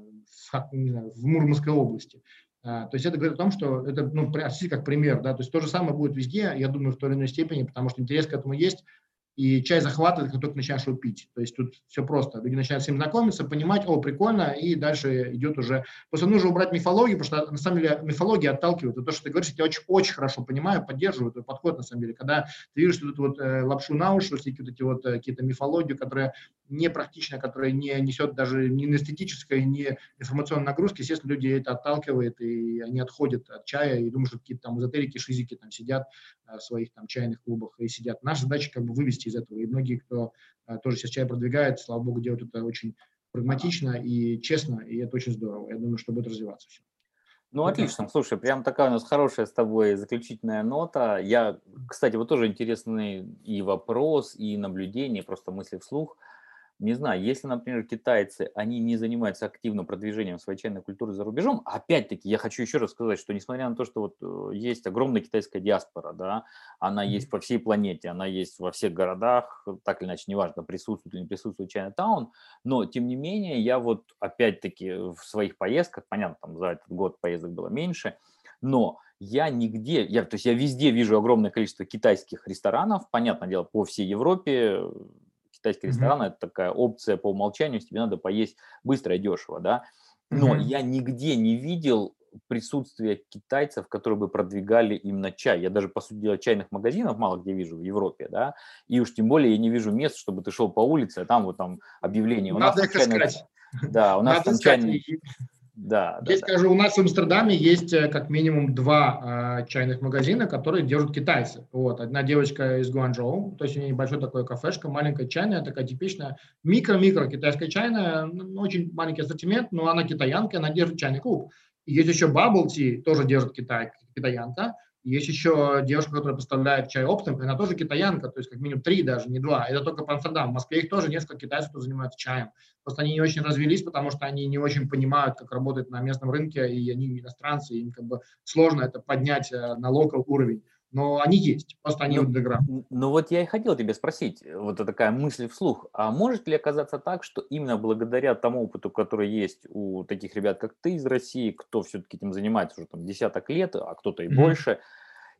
в, не знаю, в Мурманской области. А, то есть это говорит о том, что это, ну, как пример, да, то есть то же самое будет везде, я думаю, в той или иной степени, потому что интерес к этому есть, и чай захватывает, как только начинаешь его пить. То есть тут все просто. Люди начинают с ним знакомиться, понимать, о, прикольно, и дальше идет уже... Просто нужно убрать мифологию, потому что на самом деле мифология отталкивает. И то, что ты говоришь, я очень, очень хорошо понимаю, поддерживаю твой подход на самом деле. Когда ты видишь вот эту вот э, лапшу на уши, вот эти вот э, какие-то мифологию, которая не практичная, которая не несет даже ни эстетической, ни информационной нагрузки, естественно, люди это отталкивает, и они отходят от чая и думают, что какие-то там эзотерики, шизики там сидят э, в своих там чайных клубах и сидят. Наша задача как бы вывести из этого. И многие, кто э, тоже сейчас чай продвигает, слава богу, делают это очень прагматично и честно, и это очень здорово. Я думаю, что будет развиваться все. Ну, отлично. Слушай, прям такая у нас хорошая с тобой заключительная нота. Я, кстати, вот тоже интересный и вопрос, и наблюдение, просто мысли вслух – не знаю, если, например, китайцы, они не занимаются активно продвижением своей чайной культуры за рубежом, опять-таки, я хочу еще раз сказать, что несмотря на то, что вот э, есть огромная китайская диаспора, да, она есть по всей планете, она есть во всех городах, так или иначе, неважно, присутствует или не присутствует Чайна-таун, но, тем не менее, я вот опять-таки в своих поездках, понятно, там за этот год поездок было меньше, но я нигде, я, то есть я везде вижу огромное количество китайских ресторанов, понятное дело, по всей Европе, китайский ресторан mm-hmm. это такая опция по умолчанию, тебе надо поесть быстро и дешево, да. Но mm-hmm. я нигде не видел присутствия китайцев, которые бы продвигали именно чай. Я даже, по сути дела, чайных магазинов мало где вижу в Европе, да, и уж тем более я не вижу мест, чтобы ты шел по улице, а там вот там объявление. У Надо нас чайный... Да, у нас Надо там чайный... Да, я да, скажу, да. у нас в Амстердаме есть э, как минимум два э, чайных магазина, которые держат китайцы. Вот, одна девочка из Гуанчжоу, то есть у нее небольшое такое кафешка, маленькая чайная, такая типичная микро-микро китайская чайная, ну, очень маленький ассортимент, но она китаянка, она держит чайный клуб. И есть еще Bubble Tea, тоже держит китай, китаянка, есть еще девушка, которая поставляет чай оптом, она тоже китаянка, то есть как минимум три даже, не два. Это только по Амстердам. В Москве их тоже несколько китайцев, кто занимаются чаем. Просто они не очень развелись, потому что они не очень понимают, как работает на местном рынке, и они иностранцы, им как бы сложно это поднять э, на локал уровень. Но они есть, просто они ну, underground. Ну вот я и хотел тебе спросить, вот такая мысль вслух, а может ли оказаться так, что именно благодаря тому опыту, который есть у таких ребят, как ты из России, кто все-таки этим занимается уже там десяток лет, а кто-то и mm-hmm. больше,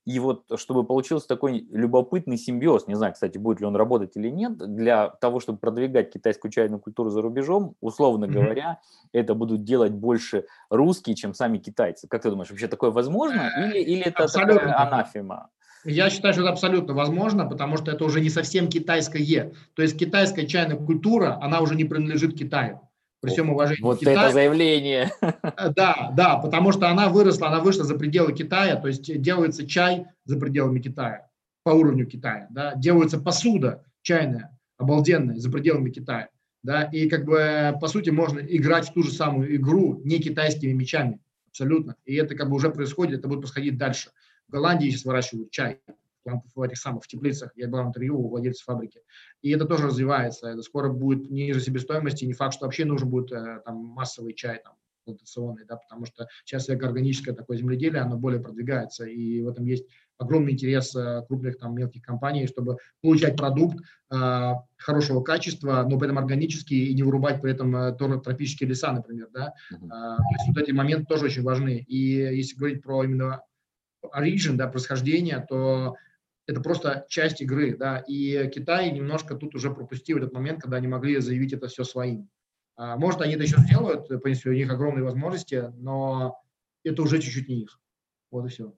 и вот чтобы получился такой любопытный симбиоз, не знаю, кстати, будет ли он работать или нет, для того, чтобы продвигать китайскую чайную культуру за рубежом, условно mm-hmm. говоря, это будут делать больше русские, чем сами китайцы. Как ты думаешь, вообще такое возможно? Или, или это Абсолютно. такая анафема? Я считаю, что это абсолютно возможно, потому что это уже не совсем китайское. То есть китайская чайная культура, она уже не принадлежит Китаю. При всем уважении Вот Китая. это заявление. Э, да, да, потому что она выросла, она вышла за пределы Китая, то есть делается чай за пределами Китая, по уровню Китая, да, делается посуда чайная, обалденная, за пределами Китая, да, и как бы по сути можно играть в ту же самую игру не китайскими мечами, абсолютно, и это как бы уже происходит, это будет происходить дальше. В Голландии сейчас выращивают чай, в этих самых в теплицах. Я брал интервью у владельца фабрики. И это тоже развивается. Это скоро будет ниже себестоимости. Не факт, что вообще нужен будет э, там массовый чай, там, плантационный, да, потому что сейчас экоорганическое такое земледелие, оно более продвигается, и в этом есть огромный интерес э, крупных там мелких компаний, чтобы получать продукт э, хорошего качества, но при этом органический и не вырубать при этом э, тропические леса, например, да. Uh-huh. Э, то есть вот эти моменты тоже очень важны. И если говорить про именно origin, да, происхождение, то это просто часть игры, да, и Китай немножко тут уже пропустил этот момент, когда они могли заявить это все своим. А, может, они это еще сделают, в принципе, у них огромные возможности, но это уже чуть-чуть не их. Вот и все.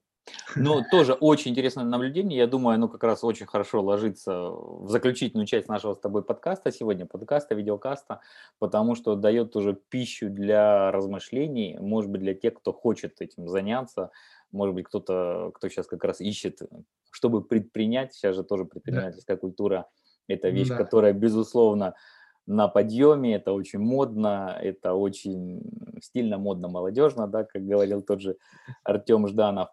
Ну, тоже очень интересное наблюдение. Я думаю, оно как раз очень хорошо ложится в заключительную часть нашего с тобой подкаста сегодня, подкаста, видеокаста, потому что дает уже пищу для размышлений, может быть, для тех, кто хочет этим заняться, может быть, кто-то, кто сейчас как раз ищет, чтобы предпринять, сейчас же тоже предпринимательская да. культура, это вещь, да. которая, безусловно, на подъеме, это очень модно, это очень стильно, модно, молодежно, да, как говорил тот же Артем Жданов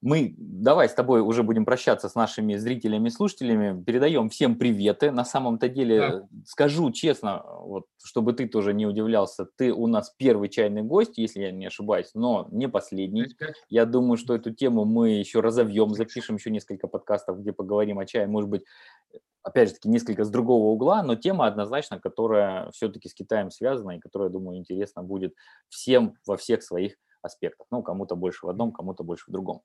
мы давай с тобой уже будем прощаться с нашими зрителями и слушателями. Передаем всем приветы. На самом-то деле, да. скажу честно, вот, чтобы ты тоже не удивлялся, ты у нас первый чайный гость, если я не ошибаюсь, но не последний. Я думаю, что эту тему мы еще разовьем, запишем еще несколько подкастов, где поговорим о чае. Может быть, опять же таки, несколько с другого угла, но тема однозначно, которая все-таки с Китаем связана и которая, думаю, интересна будет всем во всех своих аспектах. Ну, кому-то больше в одном, кому-то больше в другом.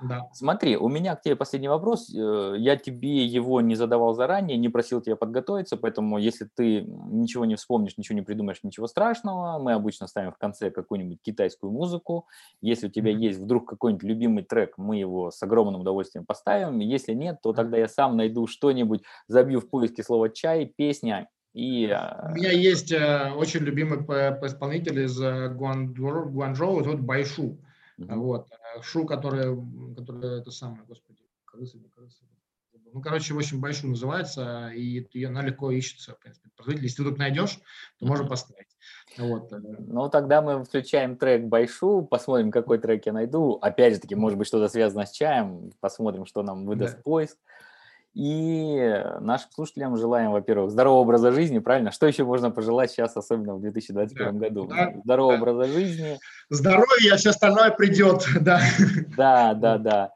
Да. Смотри, у меня к тебе последний вопрос. Э, я тебе его не задавал заранее, не просил тебя подготовиться, поэтому если ты ничего не вспомнишь, ничего не придумаешь, ничего страшного, мы обычно ставим в конце какую-нибудь китайскую музыку. Если у тебя есть вдруг какой-нибудь любимый трек, мы его с огромным удовольствием поставим. Если нет, то тогда я сам найду что-нибудь, забью в поиске слово «чай», «песня» и... У меня есть э, очень любимый исполнитель из э, Гуанчжоу, это вот Байшу. Mm-hmm. Вот. Шу, которая, которая это самое, господи, крысы, не крысы. Ну, короче, общем, Байшу называется, и ее, она легко ищется, в принципе. Если ты вдруг найдешь, то можно поставить. Вот. Э. Ну, тогда мы включаем трек Байшу, посмотрим, какой трек я найду. Опять же таки, может быть, что-то связано с чаем, посмотрим, что нам выдаст да. поиск. И нашим слушателям желаем, во-первых, здорового образа жизни, правильно? Что еще можно пожелать сейчас, особенно в 2021 да, году? Да, здорового да. образа жизни. Здоровье, а все остальное придет, да. Да, да, да.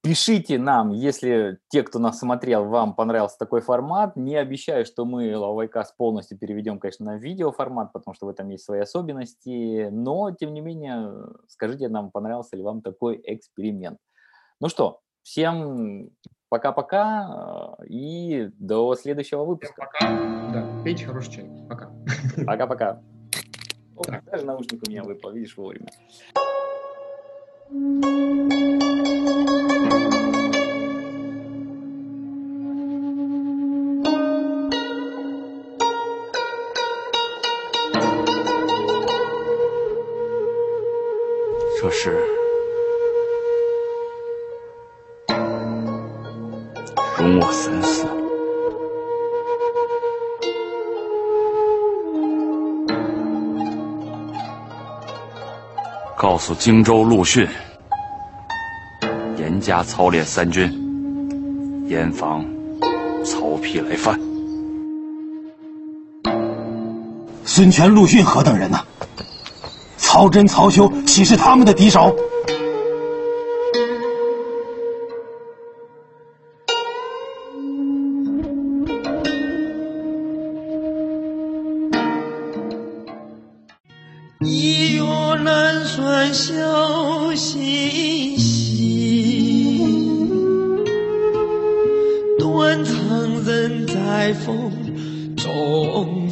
Пишите нам, если те, кто нас смотрел, вам понравился такой формат. Не обещаю, что мы Лавайкас полностью переведем, конечно, на видеоформат, потому что в этом есть свои особенности. Но, тем не менее, скажите нам, понравился ли вам такой эксперимент. Ну что, всем Пока-пока э, и до следующего выпуска. Пока. Да, пейте хороший чай. Пока. Пока-пока. Даже наушник у меня выпал, видишь, вовремя. 这告诉荆州陆逊，严加操练三军，严防曹丕来犯。孙权、陆逊何等人呢？曹真、曹休岂是他们的敌手？穿袖细细，断肠人在风中。